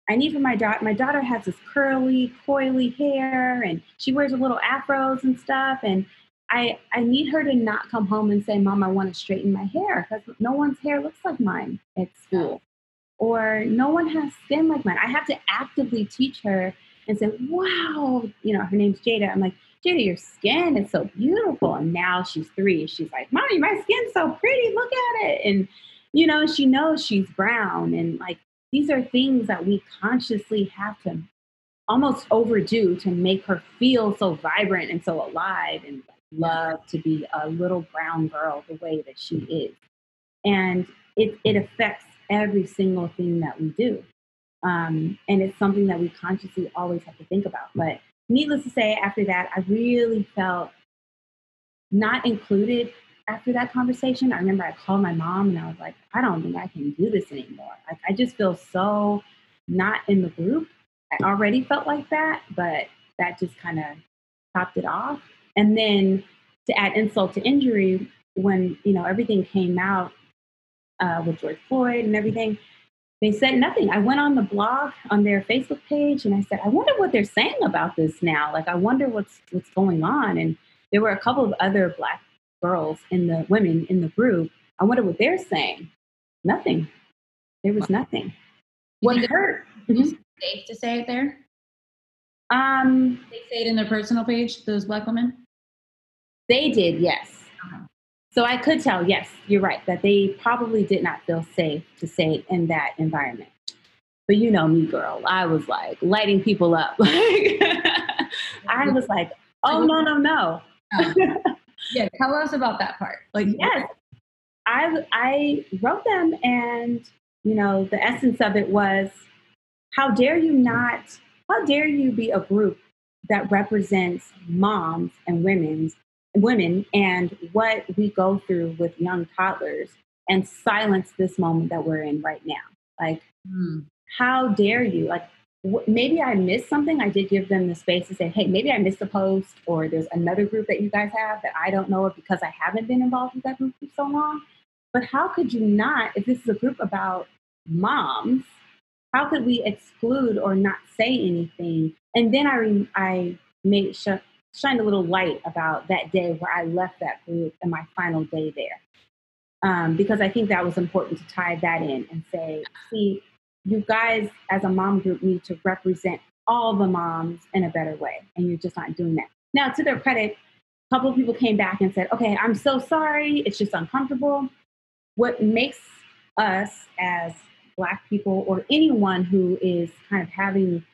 I need for my daughter. My daughter has this curly, coily hair, and she wears a little afros and stuff. And I I need her to not come home and say, "Mom, I want to straighten my hair," because no one's hair looks like mine at school, or no one has skin like mine. I have to actively teach her and say, "Wow," you know, her name's Jada. I'm like, Jada, your skin is so beautiful. And now she's three. She's like, Mommy, my skin's so pretty. Look at it. And you know, she knows she's brown, and like these are things that we consciously have to almost overdo to make her feel so vibrant and so alive and love to be a little brown girl the way that she is. And it, it affects every single thing that we do. Um, and it's something that we consciously always have to think about. But needless to say, after that, I really felt not included after that conversation, I remember I called my mom and I was like, I don't think I can do this anymore. Like, I just feel so not in the group. I already felt like that, but that just kind of topped it off. And then to add insult to injury, when you know everything came out uh, with George Floyd and everything, they said nothing. I went on the blog on their Facebook page and I said, I wonder what they're saying about this now. Like, I wonder what's what's going on. And there were a couple of other Black girls in the women in the group. I wonder what they're saying. Nothing. There was nothing. What hurt? Mm-hmm. Safe to say it there. Um, they say it in their personal page. Those black women. They did, yes. Uh-huh. So I could tell, yes, you're right, that they probably did not feel safe to say it in that environment. But you know me, girl. I was like lighting people up. I was like, oh no, no, no. Uh-huh yeah, tell us about that part. Like, yes, I I wrote them, and you know, the essence of it was, how dare you not? How dare you be a group that represents moms and women's women and what we go through with young toddlers and silence this moment that we're in right now like mm. how dare you like maybe I missed something. I did give them the space to say, hey, maybe I missed a post, or there's another group that you guys have that I don't know of because I haven't been involved with that group for so long. But how could you not, if this is a group about moms, how could we exclude or not say anything? And then I, I made sh- shined a little light about that day where I left that group and my final day there. Um, because I think that was important to tie that in and say, see, you guys as a mom group need to represent all the moms in a better way and you're just not doing that. Now to their credit a couple of people came back and said okay i'm so sorry. It's just uncomfortable. What makes us as black people or anyone who is kind of having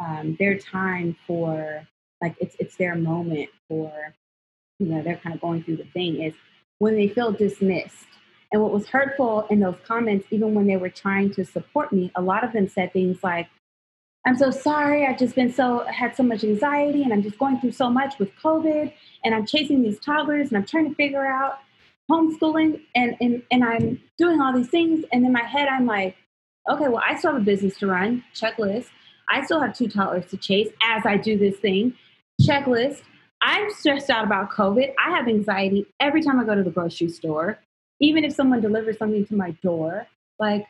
um, their time for like it's it's their moment for you know they're kind of going through the thing is when they feel dismissed and what was hurtful in those comments, even when they were trying to support me, a lot of them said things like, I'm so sorry. I've just been so, had so much anxiety and I'm just going through so much with COVID and I'm chasing these toddlers and I'm trying to figure out homeschooling and, and, and I'm doing all these things. And in my head, I'm like, okay, well, I still have a business to run, checklist. I still have two toddlers to chase as I do this thing, checklist. I'm stressed out about COVID. I have anxiety every time I go to the grocery store even if someone delivers something to my door, like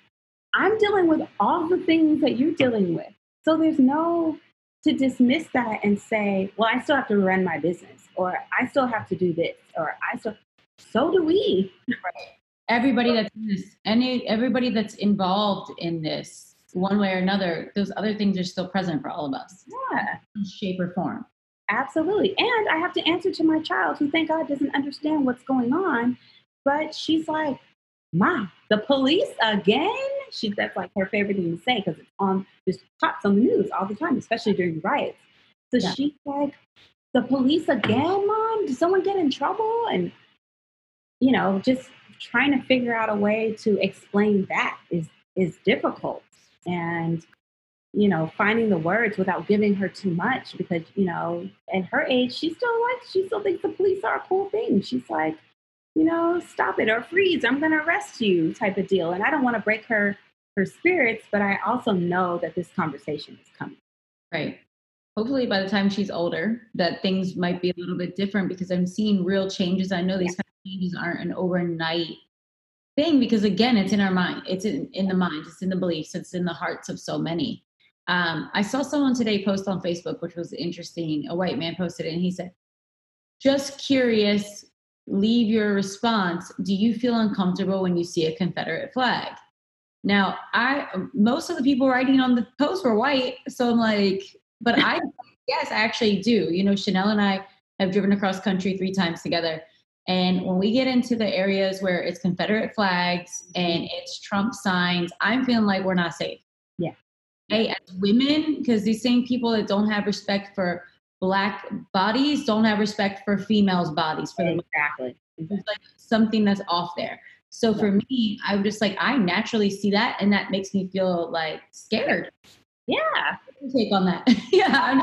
I'm dealing with all the things that you're dealing with. So there's no to dismiss that and say, well, I still have to run my business, or I still have to do this, or I still. So do we. Right. Everybody that's in this, any everybody that's involved in this, one way or another, those other things are still present for all of us. Yeah, shape or form. Absolutely. And I have to answer to my child who, thank God, doesn't understand what's going on but she's like, Mom, the police again? She that's like her favorite thing to say because it's on just pops on the news all the time, especially during riots. So yeah. she's like, The police again, mom? Did someone get in trouble? And you know, just trying to figure out a way to explain that is is difficult. And you know, finding the words without giving her too much because, you know, at her age, she still likes, she still thinks the police are a cool thing. She's like, you know, stop it or freeze, I'm going to arrest you type of deal. And I don't want to break her her spirits, but I also know that this conversation is coming. Right. Hopefully by the time she's older that things might be a little bit different because I'm seeing real changes. I know these yeah. kind of changes aren't an overnight thing because again, it's in our mind. It's in, in the mind, it's in the beliefs, it's in the hearts of so many. Um, I saw someone today post on Facebook, which was interesting. A white man posted it and he said, just curious, leave your response. Do you feel uncomfortable when you see a Confederate flag? Now, I most of the people writing on the post were white, so I'm like, but I yes, I actually do. You know, Chanel and I have driven across country three times together. And when we get into the areas where it's Confederate flags and it's Trump signs, I'm feeling like we're not safe. Hey, as women, because these same people that don't have respect for black bodies don't have respect for females' bodies. For exactly. There's like something that's off there. So for me, I'm just like I naturally see that, and that makes me feel like scared. Yeah. Take on that. yeah. I'm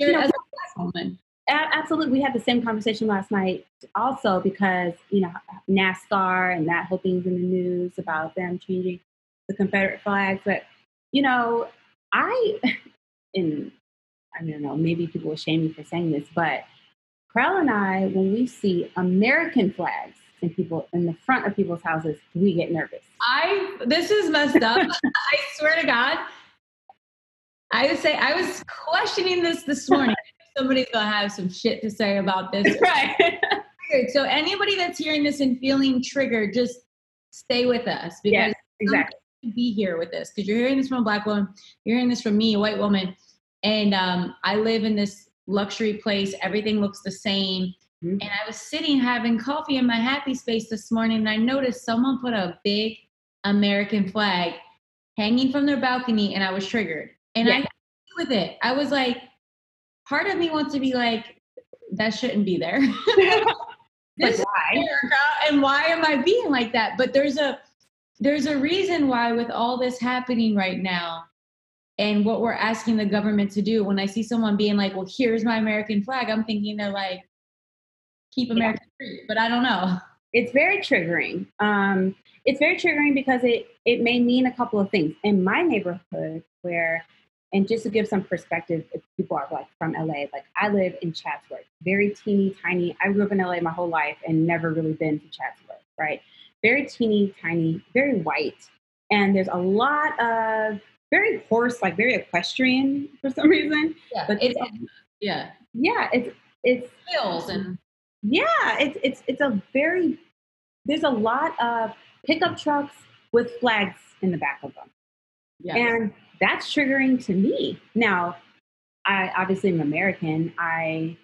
scared uh, know, as a black woman. Absolutely. We had the same conversation last night also because, you know, NASCAR and that whole thing's in the news about them changing the Confederate flags. But, you know, I, and I don't know, maybe people will shame me for saying this, but Krell and I, when we see American flags in people in the front of people's houses, we get nervous. I this is messed up. I swear to God. I would say I was questioning this this morning. Somebody's gonna have some shit to say about this. right. So anybody that's hearing this and feeling triggered, just stay with us because yes, exactly. To be here with this because you're hearing this from a black woman, you're hearing this from me, a white woman, and um, I live in this luxury place. Everything looks the same. Mhm. And I was sitting having coffee in my happy space this morning, and I noticed someone put a big American flag hanging from their balcony, and I was triggered. And I with it, I was like, part of me wants to be like, that shouldn't be there. This why? America, and why am I being like that? But there's a there's a reason why with all this happening right now and what we're asking the government to do when i see someone being like well here's my american flag i'm thinking they're like keep america free but i don't know it's very triggering. Um, it's very triggering because it it may mean a couple of things. In my neighborhood, where and just to give some perspective, if people are like from LA, like I live in Chatsworth, very teeny tiny. I grew up in LA my whole life and never really been to Chatsworth, right? Very teeny tiny, very white, and there's a lot of very horse, like very equestrian for some reason. yeah But it's yeah Yeah, it's it's hills and yeah, it's it's it's a very there's a lot of pickup trucks with flags in the back of them. yeah And that's triggering to me. Now, I obviously am American. I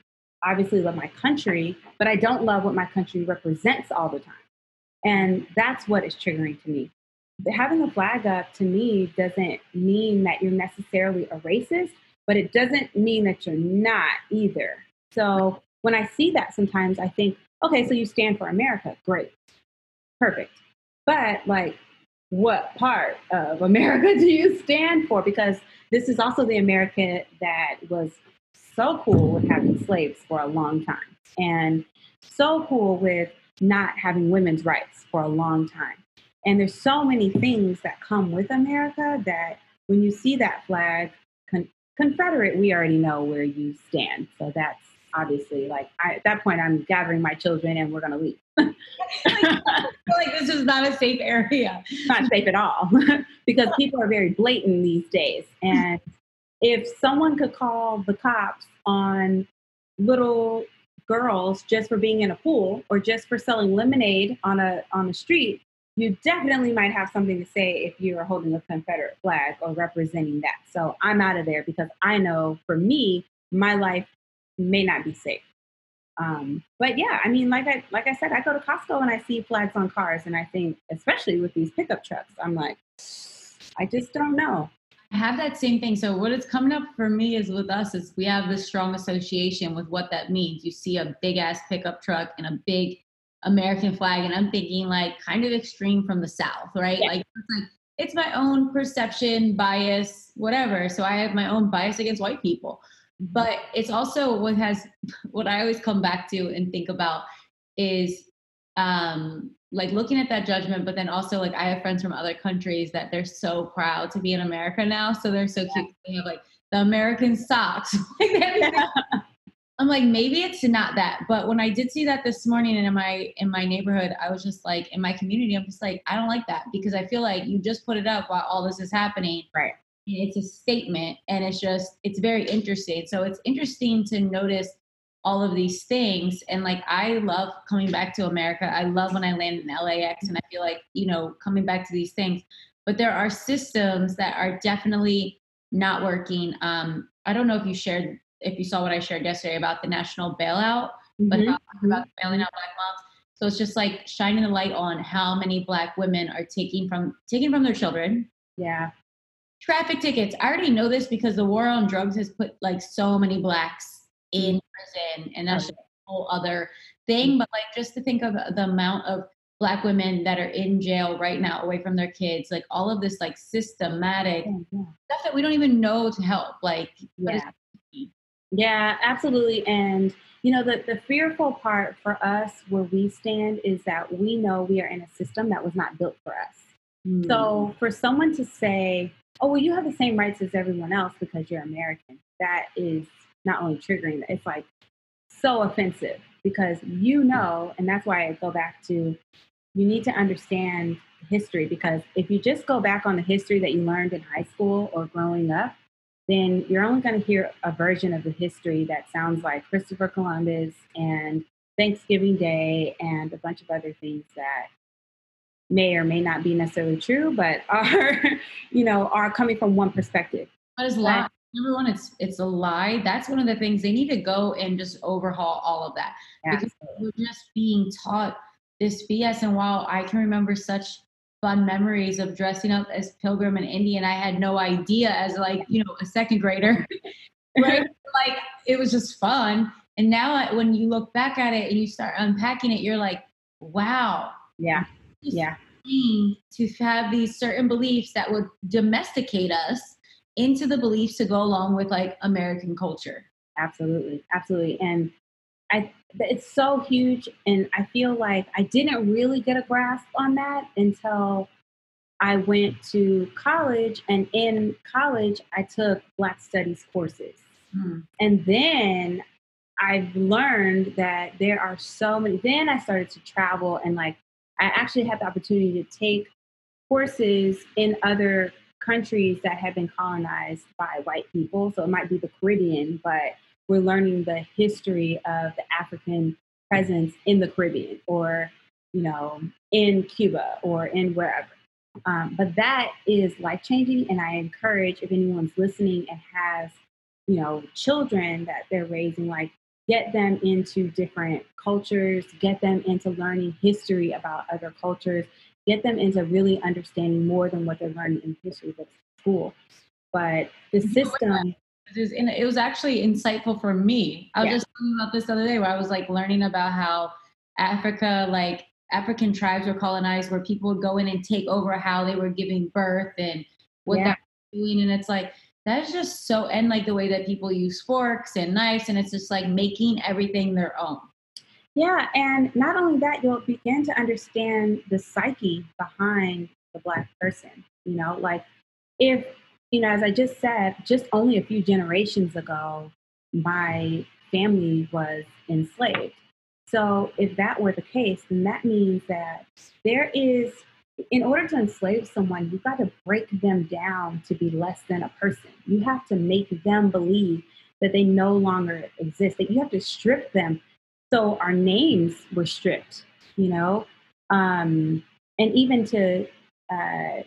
obviously love my country, but I don't love what my country represents all the time. And that's what is triggering to me. But having a flag up to me doesn't mean that you're necessarily a racist, but it doesn't mean that you're not either. So when I see that sometimes I think, okay, so you stand for America. Great. Perfect. But like what part of America do you stand for? Because this is also the America that was so cool with having slaves for a long time and so cool with not having women's rights for a long time. And there's so many things that come with America that when you see that flag, con- Confederate, we already know where you stand. So that's obviously like I, at that point, I'm gathering my children and we're going to leave. I feel like this is not a safe area not safe at all because people are very blatant these days. And if someone could call the cops on little girls just for being in a pool or just for selling lemonade on a on the street, you definitely might have something to say if you are holding a Confederate flag or representing that. So I'm out of there because I know for me, my life may not be safe. Um, but yeah, I mean, like I like I said, I go to Costco and I see flags on cars, and I think, especially with these pickup trucks, I'm like, I just don't know. I have that same thing. So what is coming up for me is with us is we have this strong association with what that means. You see a big ass pickup truck and a big American flag, and I'm thinking like kind of extreme from the South, right? Yeah. Like it's like it's my own perception, bias, whatever. So I have my own bias against white people. But it's also what has what I always come back to and think about is um like looking at that judgment, but then also like I have friends from other countries that they're so proud to be in America now. So they're so cute. They have like the American socks. like I'm like, maybe it's not that. But when I did see that this morning and in my in my neighborhood, I was just like in my community, I'm just like, I don't like that because I feel like you just put it up while all this is happening. Right. it's a statement and it's just it's very interesting so it's interesting to notice all of these things. And like i love coming back to america. I love when i land in LAX and i feel like you know coming back to these things. But there are systems that are definitely not working. Um i don't know if you shared if you saw what i shared yesterday about the national bailout mm-hmm. but about, about bailing out black moms. So it's just like shining the light on how many black women are taking from taking from their children. Yeah. Traffic tickets. I already know this because the war on drugs has put like so many blacks in prison, and that's just a whole other thing. But like just to think of the amount of black women that are in jail right now away from their kids like all of this like systematic yeah, yeah. stuff that we don't even know to help like yeah yeah absolutely and you know the, the fearful part for us where we stand is that we know we are in a system that was not built for us mm. so for someone to say oh, well, you have the same rights as everyone else because you're American. That is not only triggering, it's like so offensive because you know, and that's why I go back to you need to understand history because if you just go back on the history that you learned in high school or growing up, then you're only going to hear a version of the history that sounds like Christopher Columbus and Thanksgiving Day and a bunch of other things that may or may not be necessarily true, but are, you know, are coming from one perspective. But it's lie. Number one, it's it's a lie. That's one of the things they need to go and just overhaul all of that because we're just being taught this BS. And while I can remember such fun memories of dressing up as Pilgrim and Indian, I had no idea as like you know a second grader, right? like it was just fun. And now uh, when you look back at it and you start unpacking it, you're like, wow, yeah yeah to have these certain beliefs that would domesticate us into the beliefs to go along with like American culture. Absolutely, absolutely, and I it's so huge, and I feel like I didn't really get a grasp on that until I went to college, and in college I took Black Studies courses, hmm. and then I've learned that there are so many. Then I started to travel and like I actually had the opportunity to take courses in other countries that have been colonized by white people. So it might be the Caribbean, but we're learning the history of the African presence in the Caribbean or, you know, in Cuba or in wherever. Um, but that is life changing. And I encourage if anyone's listening and has, you know, children that they're raising, like get them into different cultures, get them into learning history about other cultures, get them into really understanding more than what they're learning in history books school. But the system it was actually insightful for me. I was yeah. just talking about this the other day where I was like learning about how Africa, like African tribes were colonized, where people would go in and take over how they were giving birth and what yeah. they're doing. And it's like that is just so and like the way that people use forks and knives and it's just like making everything their own yeah and not only that you'll begin to understand the psyche behind the black person you know like if you know as i just said just only a few generations ago my family was enslaved so if that were the case then that means that there is in order to enslave someone, you've got to break them down to be less than a person. You have to make them believe that they no longer exist, that you have to strip them. So our names were stripped, you know, um, and even to, uh,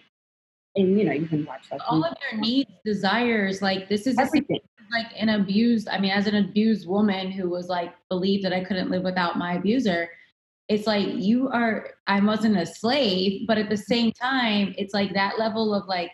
and you know, you can watch like all of your needs, desires, like this is everything. Like an abused, I mean, as an abused woman who was like believed that I couldn't live without my abuser, it's like you are i wasn't a slave but at the same time it's like that level of like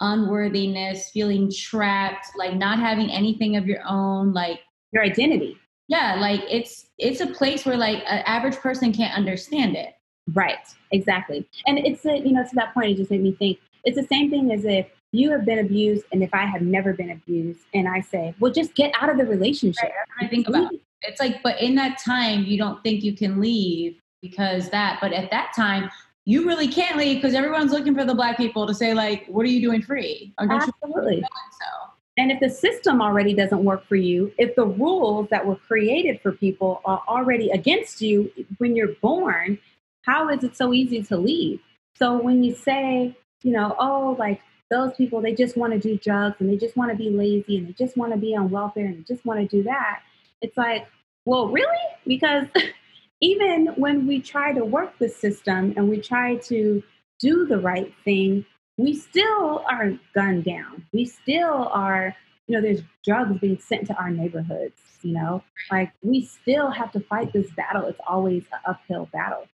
unworthiness feeling trapped like not having anything of your own like your identity yeah like it's it's a place where like an average person can't understand it right exactly and it's a, you know to that point it just made me think it's the same thing as if you have been abused and if i have never been abused and i say well just get out of the relationship right, i think about it's like, but in that time, you don't think you can leave because that, but at that time, you really can't leave because everyone's looking for the black people to say, like, what are you doing free? Absolutely. So. And if the system already doesn't work for you, if the rules that were created for people are already against you when you're born, how is it so easy to leave? So when you say, you know, oh, like those people they just want to do drugs and they just want to be lazy and they just want to be on welfare and they just want to do that it's like well really because even when we try to work the system and we try to do the right thing we still are gunned down we still are you know there's drugs being sent to our neighborhoods you know like we still have to fight this battle it's always an uphill battle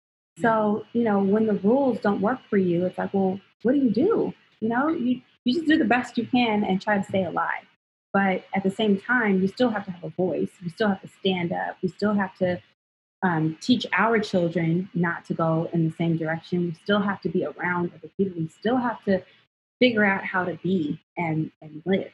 so you know when the rules don't work for you it's like well what do you do you know, you, you just do the best you can and try to stay alive. But at the same time, you still have to have a voice. You still have to stand up. You still have to um, teach our children not to go in the same direction. We still have to be around other people. We still have to figure out how to be and, and live.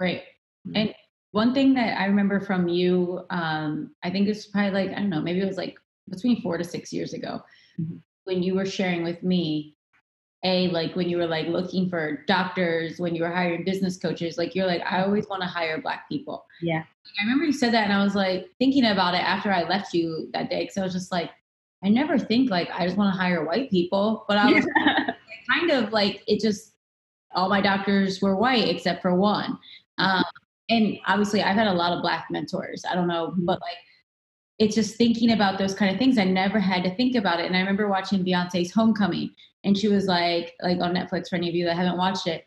Right. Mm-hmm. And one thing that I remember from you, um, I think it's probably like, I don't know, maybe it was like between four to six years ago mm-hmm. when you were sharing with me a like when you were like looking for doctors when you were hiring business coaches like you're like i always want to hire black people yeah i remember you said that and i was like thinking about it after i left you that day because i was just like i never think like i just want to hire white people but i was yeah. kind of like it just all my doctors were white except for one um, and obviously i've had a lot of black mentors i don't know but like it's just thinking about those kind of things. I never had to think about it. And I remember watching Beyonce's Homecoming and she was like like on netflix for any of you that haven't watched it.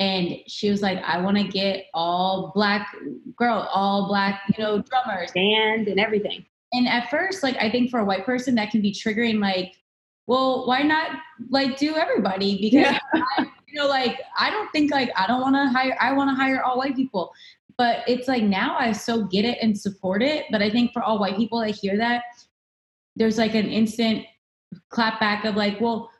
And she was like i want to get all black girl all black you know drummers band and everything. And at first like i think for a white person that can be triggering like well why not like do everybody? Because yeah. I, you know like i don't think like i don't want to hire i want to hire all white people. But it's like now i so get it and support it. But i think for all white people that hear that there's like an instant clap back of like well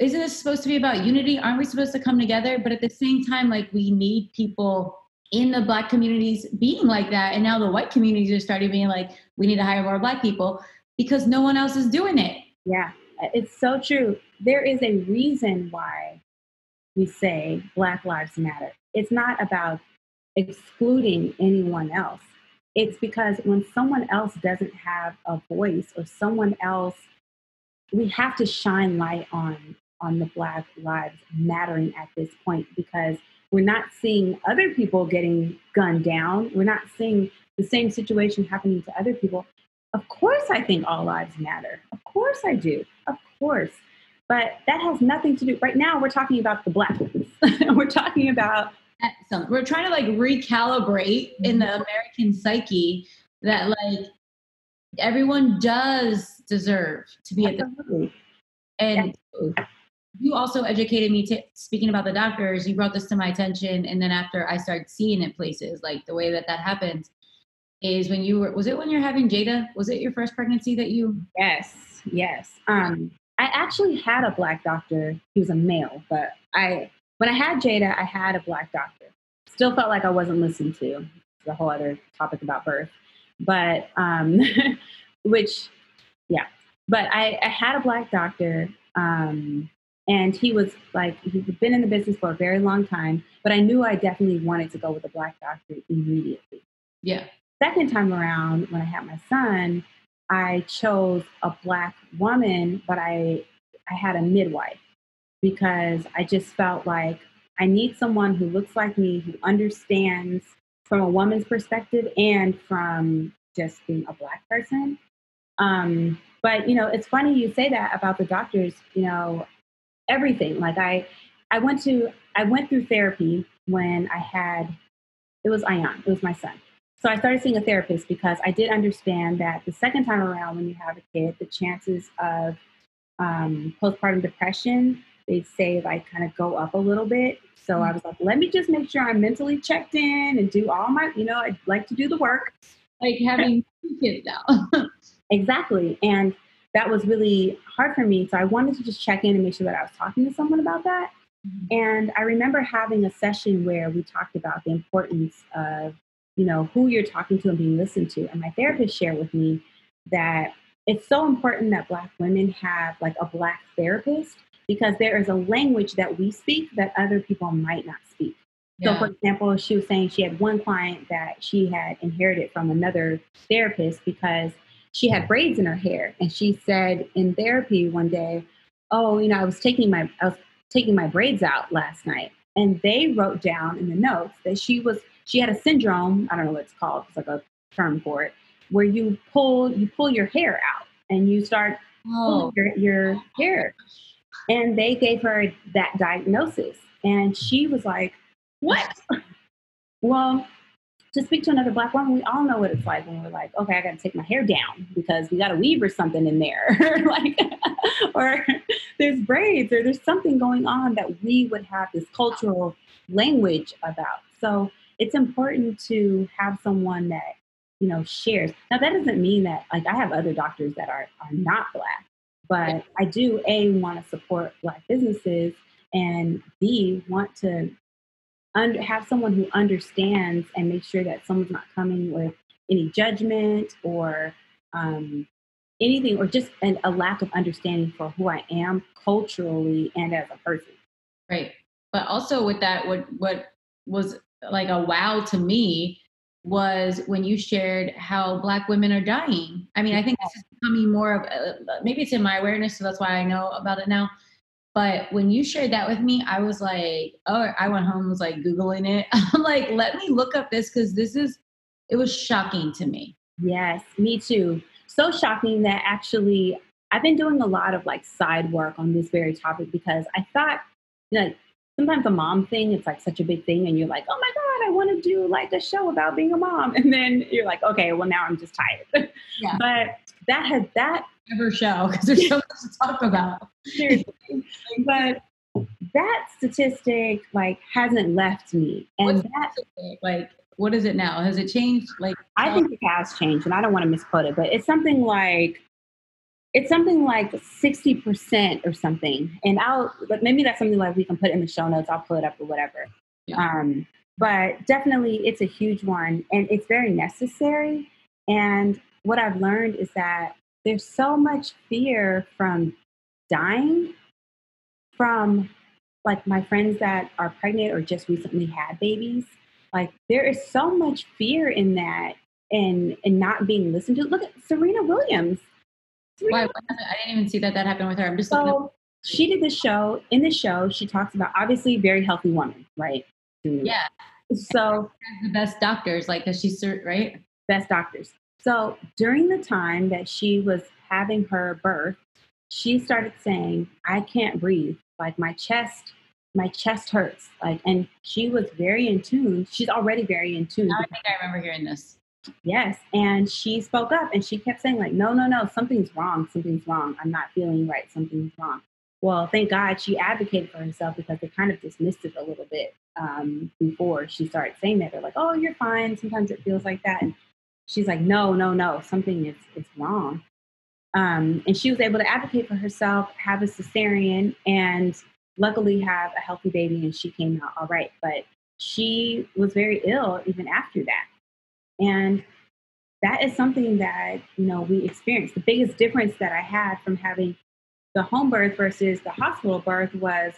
isn't this supposed to be about unity? Aren't we supposed to come together? But at the same time, like we need people in the black communities being like that. And now the white communities are starting being like, we need to hire more black people because no one else is doing it. Yeah, it's so true. There is a reason why we say Black Lives Matter. It's not about excluding anyone else. It's because when someone else doesn't have a voice or someone else, we have to shine light on on the Black Lives Mattering at this point because we're not seeing other people getting gunned down. We're not seeing the same situation happening to other people. Of course, I think all lives matter. Of course, I do. Of course. But that has nothing to do. Right now, we're talking about the Black ones. we're talking about. We're trying to like recalibrate in the mm-hmm. American psyche that like everyone does deserve to be Absolutely. at the and you also educated me to speaking about the doctors you brought this to my attention and then after i started seeing it places like the way that that happens is when you were was it when you're having jada was it your first pregnancy that you? Yes yes. Um i actually had a black doctor he was a male but i when i had jada i had a black doctor. Still felt like i wasn't listened to it's a whole other topic about birth but um which yeah but I, I had a black doctor um and he was like, he'd been in the business for a very long time, but I knew I definitely wanted to go with a black doctor immediately. Yeah. Second time around, when I had my son, I chose a black woman, but I I had a midwife because I just felt like I need someone who looks like me, who understands from a woman's perspective and from just being a black person. Um, but you know, it's funny you say that about the doctors. You know, everything. Like I, I went to, I went through therapy when I had, it was Ion, it was my son. So I started seeing a therapist because I did understand that the second time around when you have a kid, the chances of um, postpartum depression, they say like kind of go up a little bit. So I was like, let me just make sure I'm mentally checked in and do all my, you know, I'd like to do the work. Like having two kids now. exactly. And that was really hard for me. So I wanted to just check in and make sure that I was talking to someone about that. Mm-hmm. And I remember having a session where we talked about the importance of, you know, who you're talking to and being listened to. And my therapist shared with me that it's so important that Black women have like a Black therapist because there is a language that we speak that other people might not speak. Yeah. So, for example, she was saying she had one client that she had inherited from another therapist because she had braids in her hair and she said in therapy one day oh you know i was taking my i was taking my braids out last night And they wrote down in the notes that she was she had a syndrome, I don't know what it's called, it's like a term for it, where you pull you pull your hair out and you start Oh, your, your hair. And they gave her that diagnosis. And she was like, What? well, to speak to another black woman, we all know what it's like when we're like, okay, I got to take my hair down because we got a weave or something in there, like, or there's braids or there's something going on that we would have this cultural language about. So it's important to have someone that you know shares. Now that doesn't mean that like I have other doctors that are are not black, but I do a want to support black businesses and b want to under, have someone who understands and make sure that someone's not coming with any judgment or um, anything, or just an, a lack of understanding for who I am culturally and as a person. Right. But also with that, what what was like a wow to me was when you shared how Black women are dying. I mean, I think this is becoming more of a, maybe it's in my awareness, so that's why I know about it now. But when you shared that with me, I was like, oh, I went home, was like Googling it. I'm like, let me look up this because this is, it was shocking to me. Yes, me too. So shocking that actually I've been doing a lot of like side work on this very topic because I thought that sometimes a mom thing, it's like such a big thing, and you're like, oh my God, I want to do like a show about being a mom. And then you're like, okay, well, now I'm just tired. Yeah. but that has that Ever show because there's so much to talk about. seriously. but that statistic like hasn't left me. And What's that Like, what is it now? Has it changed? Like, I think it has changed, and I don't want to misquote it, but it's something like it's something like sixty percent or something. And I'll but maybe that's something like we can put in the show notes. I'll pull it up or whatever. Yeah. Um, but definitely, it's a huge one, and it's very necessary. And what I've learned is that there's so much fear from dying from like my friends that are pregnant or just recently had babies like there is so much fear in that and and not being listened to look at serena williams why? I didn't even see that that happened with her. I'm just so she did the show in the show she talks about obviously very healthy woman right yeah, so the best doctors, like, cause she's right. best doctors. So during the time that she was having her birth, she started saying, I can't breathe. Like my chest, my chest hurts. Like, and she was very in tune. She's already very in tune. Now I think I remember hearing this. Yes. And she spoke up and she kept saying, like, no, no, no, something's wrong. Something's wrong. I'm not feeling right. Something's wrong. Well, thank God she advocated for herself because they kind of dismissed it a little bit um, before she started saying that. They're like, oh, you're fine. Sometimes it feels like that. And she's like, no, no, no, something is, is wrong. Um, and she was able to advocate for herself, have a cesarean, and luckily have a healthy baby, and she came out all right. But she was very ill even after that. And that is something that, you know, we experienced. The biggest difference that I had from having the home birth versus the hospital birth was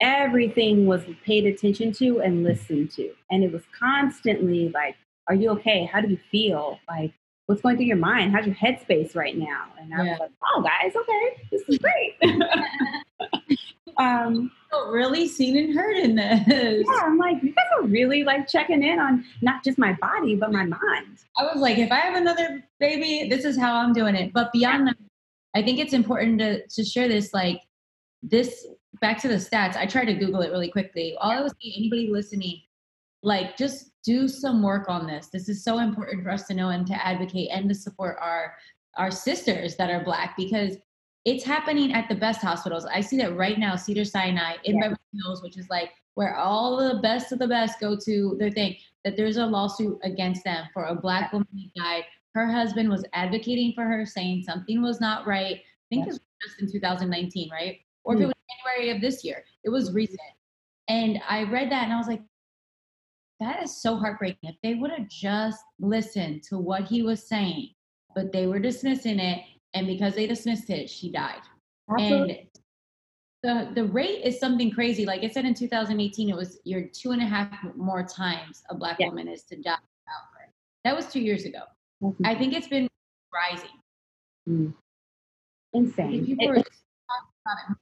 everything was paid attention to and listened to. And it was constantly like, are you okay? How do you feel? Like, what's going through your mind? How's your headspace right now? And I Yeah. was like, oh, guys, okay, this is great. um, Oh, really seen and heard in this. yeah, I'm like, you guys are really like checking in on not just my body, but my mind. I was like, if I have another baby, this is how I'm doing it. But beyond that, I think it's important to, to share this. Like this, back to the stats. I tried to Google it really quickly. All I was saying, anybody listening, like just do some work on this. This is so important for us to know and to advocate and to support our our sisters that are black because it's happening at the best hospitals. I see that right now, Cedar Sinai in Yeah. Beverly Hills, which is like where all the best of the best go to their thing. That there's a lawsuit against them for a black woman who died. Her husband was advocating for her, saying something was not right. I think Yeah. it was just in 2019, right? Or if it Hmm. was January of this year, it was recent. And I read that and I was like, that is so heartbreaking. If they would have just listened to what he was saying, but they were dismissing it, and because they dismissed it, she died. Absolutely. And the the rate is something crazy. Like I said in 2018, it was your two and a half more times a black Yeah. woman is to die. That was two years ago. I think it's been rising. Mm. Insane. people It- are about it more.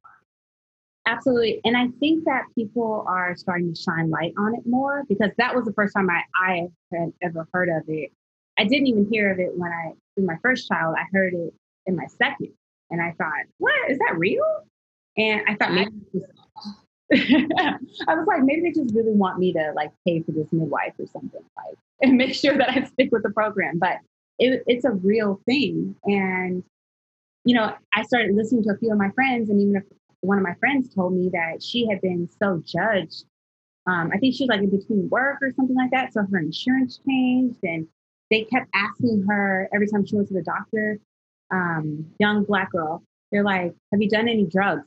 Absolutely. And I think that people are starting to shine light on it more because that was the first time I, I had ever heard of it. I didn't even hear of it when I, through my first child, I heard it in my second. And I thought, what? Is that real? And I thought maybe I was like, maybe they just really want me to like pay for this midwife or something, like, and make sure that I stick with the program. But it, it's a real thing. And, you know, I started listening to a few of my friends, and even if one of my friends told me that she had been so judged. Um, I think she was like in between work or something like that. So her insurance changed, and they kept asking her every time she went to the doctor, um, young black girl, they're like, Have you done any drugs?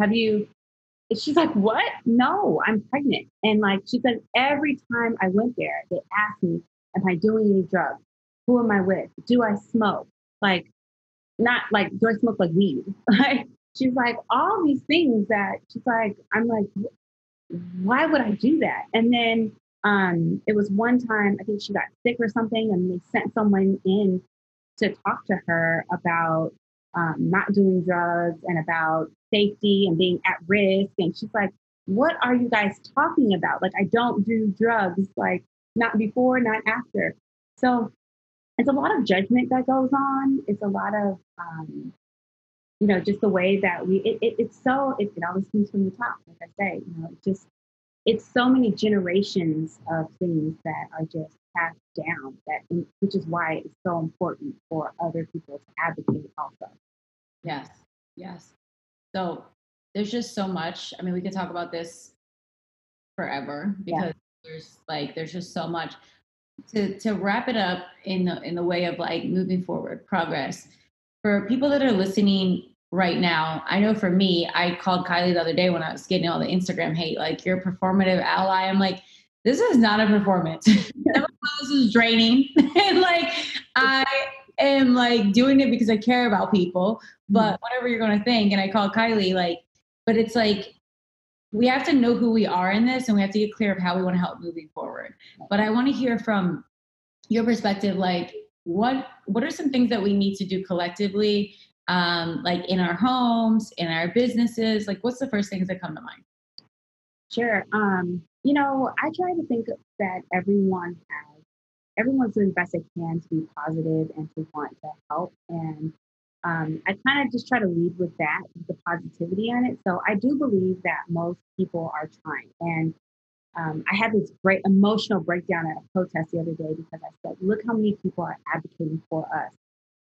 Have you? she's like, What? No, I'm pregnant. And like she said, every time I went there, they asked me, Am I doing any drugs? Who am I with? Do I smoke? Like, not like, do I smoke like weed? Like, she's like, all these things that she's like, I'm like, why would I do that? And then um, it was one time, I think she got sick or something, and they sent someone in to talk to her about um, not doing drugs and about safety and being at risk. And she's like, What are you guys talking about? Like, I don't do drugs, like, not before, not after. So it's a lot of judgment that goes on. It's a lot of, um, you know, just the way that we, it, it, it's so, it, it always comes from the top, like I say, you know, it just, it's so many generations of things that are just passed down that which is why it's so important for other people to advocate also yes yes. So there's just so much. I mean we could talk about this forever because yeah. there's like there's just so much. To to wrap it up in the in the way of like moving forward progress for people that are listening right now. I know for me, I called Kylie the other day when I was getting all the Instagram hate, like you're a performative ally. I'm like, this is not a performance. this is draining. and like I am like doing it because I care about people, but mm-hmm. whatever you're gonna think. And I called Kylie, like, but it's like we have to know who we are in this and we have to get clear of how we want to help moving forward. But I want to hear from your perspective, like what what are some things that we need to do collectively um, like in our homes, in our businesses? Like, what's the first things that come to mind? Sure. Um, you know, I try to think that everyone has, everyone's doing the best they can to be positive and to want to help. And um, I kind of just try to lead with that, the positivity on it. So I do believe that most people are trying. And um, I had this great emotional breakdown at a protest the other day because I said, look how many people are advocating for us.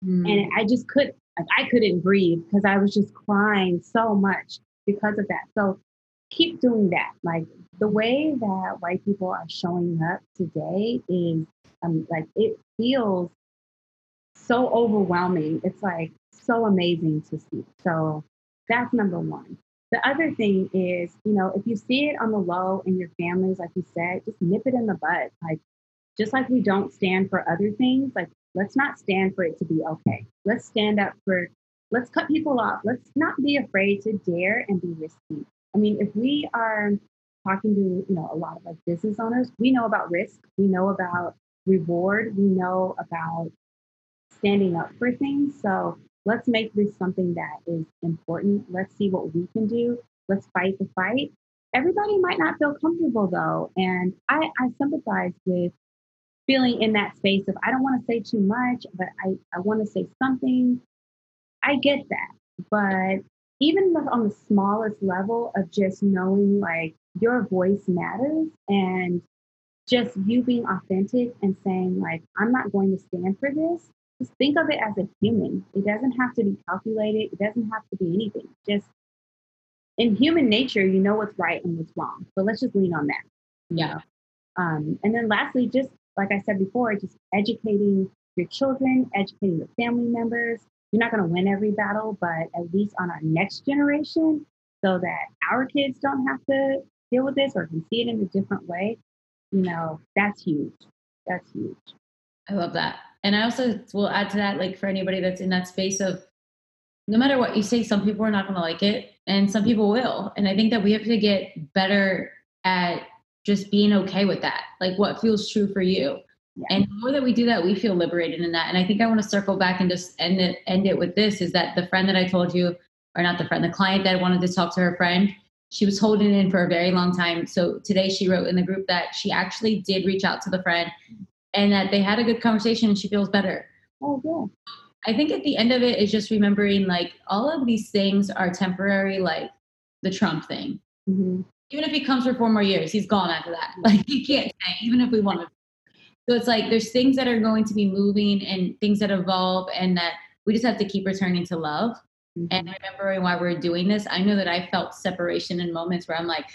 Mm. And I just could like I couldn't breathe because I was just crying so much because of that. So keep doing that. Like the way that white people are showing up today is um, like it feels so overwhelming. It's like so amazing to see. So that's number one. The other thing is, you know, if you see it on the low in your families, like you said, just nip it in the bud. Like, just like we don't stand for other things, like Let's not stand for it to be okay. Let's stand up for, let's cut people off. Let's not be afraid to dare and be risky. I mean, if we are talking to, you know, a lot of like business owners, we know about risk, we know about reward, we know about standing up for things. So let's make this something that is important. Let's see what we can do. Let's fight the fight. Everybody might not feel comfortable though. And I, I sympathize with feeling in that space of I don't want to say too much, but I, I want to say something. I get that. But even on the smallest level of just knowing like your voice matters and just you being authentic and saying like I'm not going to stand for this. Just think of it as a human. It doesn't have to be calculated. It doesn't have to be anything. Just in human nature, you know what's right and what's wrong. So let's just lean on that. Yeah. Um, and then lastly, just like I said before, just educating your children, educating your family members. You're not going to win every battle, but at least on our next generation, so that our kids don't have to deal with this or can see it in a different way, you know, that's huge. That's huge. I love that. And I also will add to that, like for anybody that's in that space of no matter what you say, some people are not going to like it and some people will. And I think that we have to get better at just being okay with that, like what feels true for you. Yeah. And the more that we do that, we feel liberated in that. And I think I want to circle back and just end it end it with this is that the friend that I told you or not the friend, the client that wanted to talk to her friend. She was holding it in for a very long time. So today she wrote in the group that she actually did reach out to the friend and that they had a good conversation and she feels better. Oh, yeah. I think at the end of it is just remembering like all of these things are temporary, like the Trump thing. Mm-hmm. Even if he comes for four more years, he's gone after that. Like he can't stay, even if we want to. So it's like there's things that are going to be moving and things that evolve, and that we just have to keep returning to love. Mm-hmm. And remembering why we're doing this, I know that I felt separation in moments where I'm like,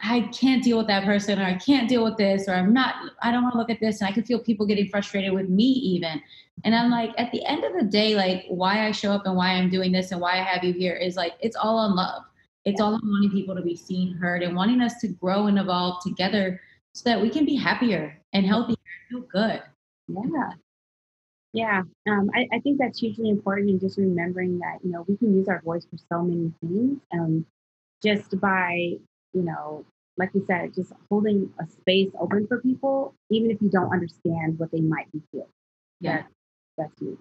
I can't deal with that person, or I can't deal with this, or I'm not, I don't want to look at this. And I could feel people getting frustrated with me, even. And I'm like, at the end of the day, like, why I show up and why I'm doing this and why I have you here is like, it's all on love. It's all wanting people to be seen, heard, and wanting us to grow and evolve together so that we can be happier and healthier and feel good. Yeah. Yeah, um, I, I, think that's hugely important, and just remembering that you know we can use our voice for so many things. Um, just by you know, like you said, just holding a space open for people, even if you don't understand what they might be feeling. Yeah, that's, that's huge.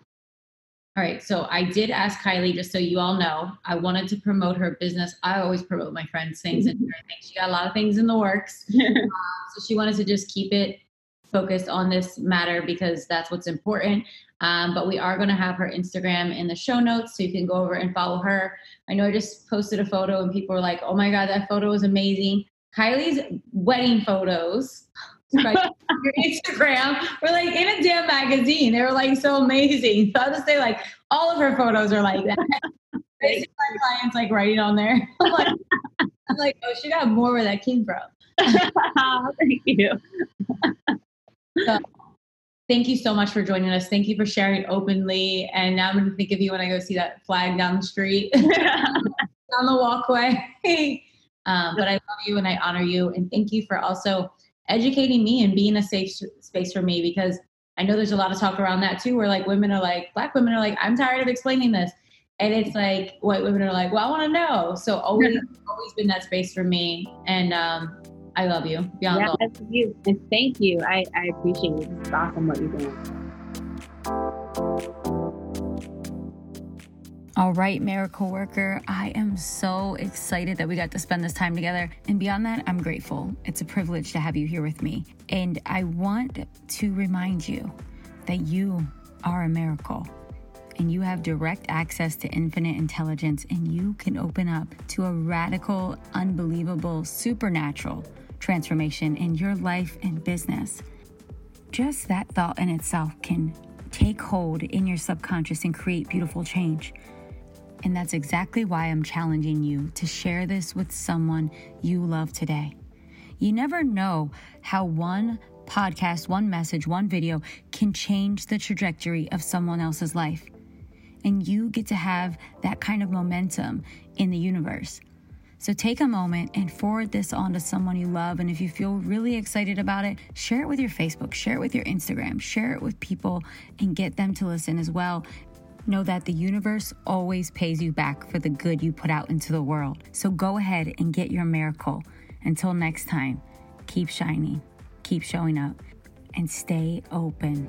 All right, so I did ask Kylie, just so you all know, I wanted to promote her business. I always promote my friends' things, and I think she got a lot of things in the works. um, so she wanted to just keep it focused on this matter because that's what's important. Um, but we are going to have her Instagram in the show notes, so you can go over and follow her. I know I just posted a photo, and people were like, "Oh my god, that photo is amazing!" Kylie's wedding photos your Instagram were like in a damn magazine. They were like so amazing. So I'll just say like all of her photos are like that. my clients like writing on there. I'm like, I'm like, oh, she got more where that came from. Thank you. So, thank you so much for joining us. Thank you for sharing openly. And now I'm going to think of you when I go see that flag down the street, down the walkway. Um, but I love you and I honor you. And thank you for also educating me and being a safe space for me because I know there's a lot of talk around that too, where like women are like, black women are like, I'm tired of explaining this. And it's like white women are like, well, I want to know. So always, always been that space for me. And um, I love you beyond yeah, love. You. And thank you. I, I appreciate it. It's awesome what you're doing. All right, miracle worker, I am so excited that we got to spend this time together. And beyond that, I'm grateful. It's a privilege to have you here with me. And I want to remind you that you are a miracle and you have direct access to infinite intelligence, and you can open up to a radical, unbelievable, supernatural transformation in your life and business. Just that thought in itself can take hold in your subconscious and create beautiful change. And that's exactly why I'm challenging you to share this with someone you love today. You never know how one podcast, one message, one video can change the trajectory of someone else's life. And you get to have that kind of momentum in the universe. So take a moment and forward this on to someone you love. And if you feel really excited about it, share it with your Facebook, share it with your Instagram, share it with people and get them to listen as well know that the universe always pays you back for the good you put out into the world. So go ahead and get your miracle. Until next time, keep shining, keep showing up, and stay open.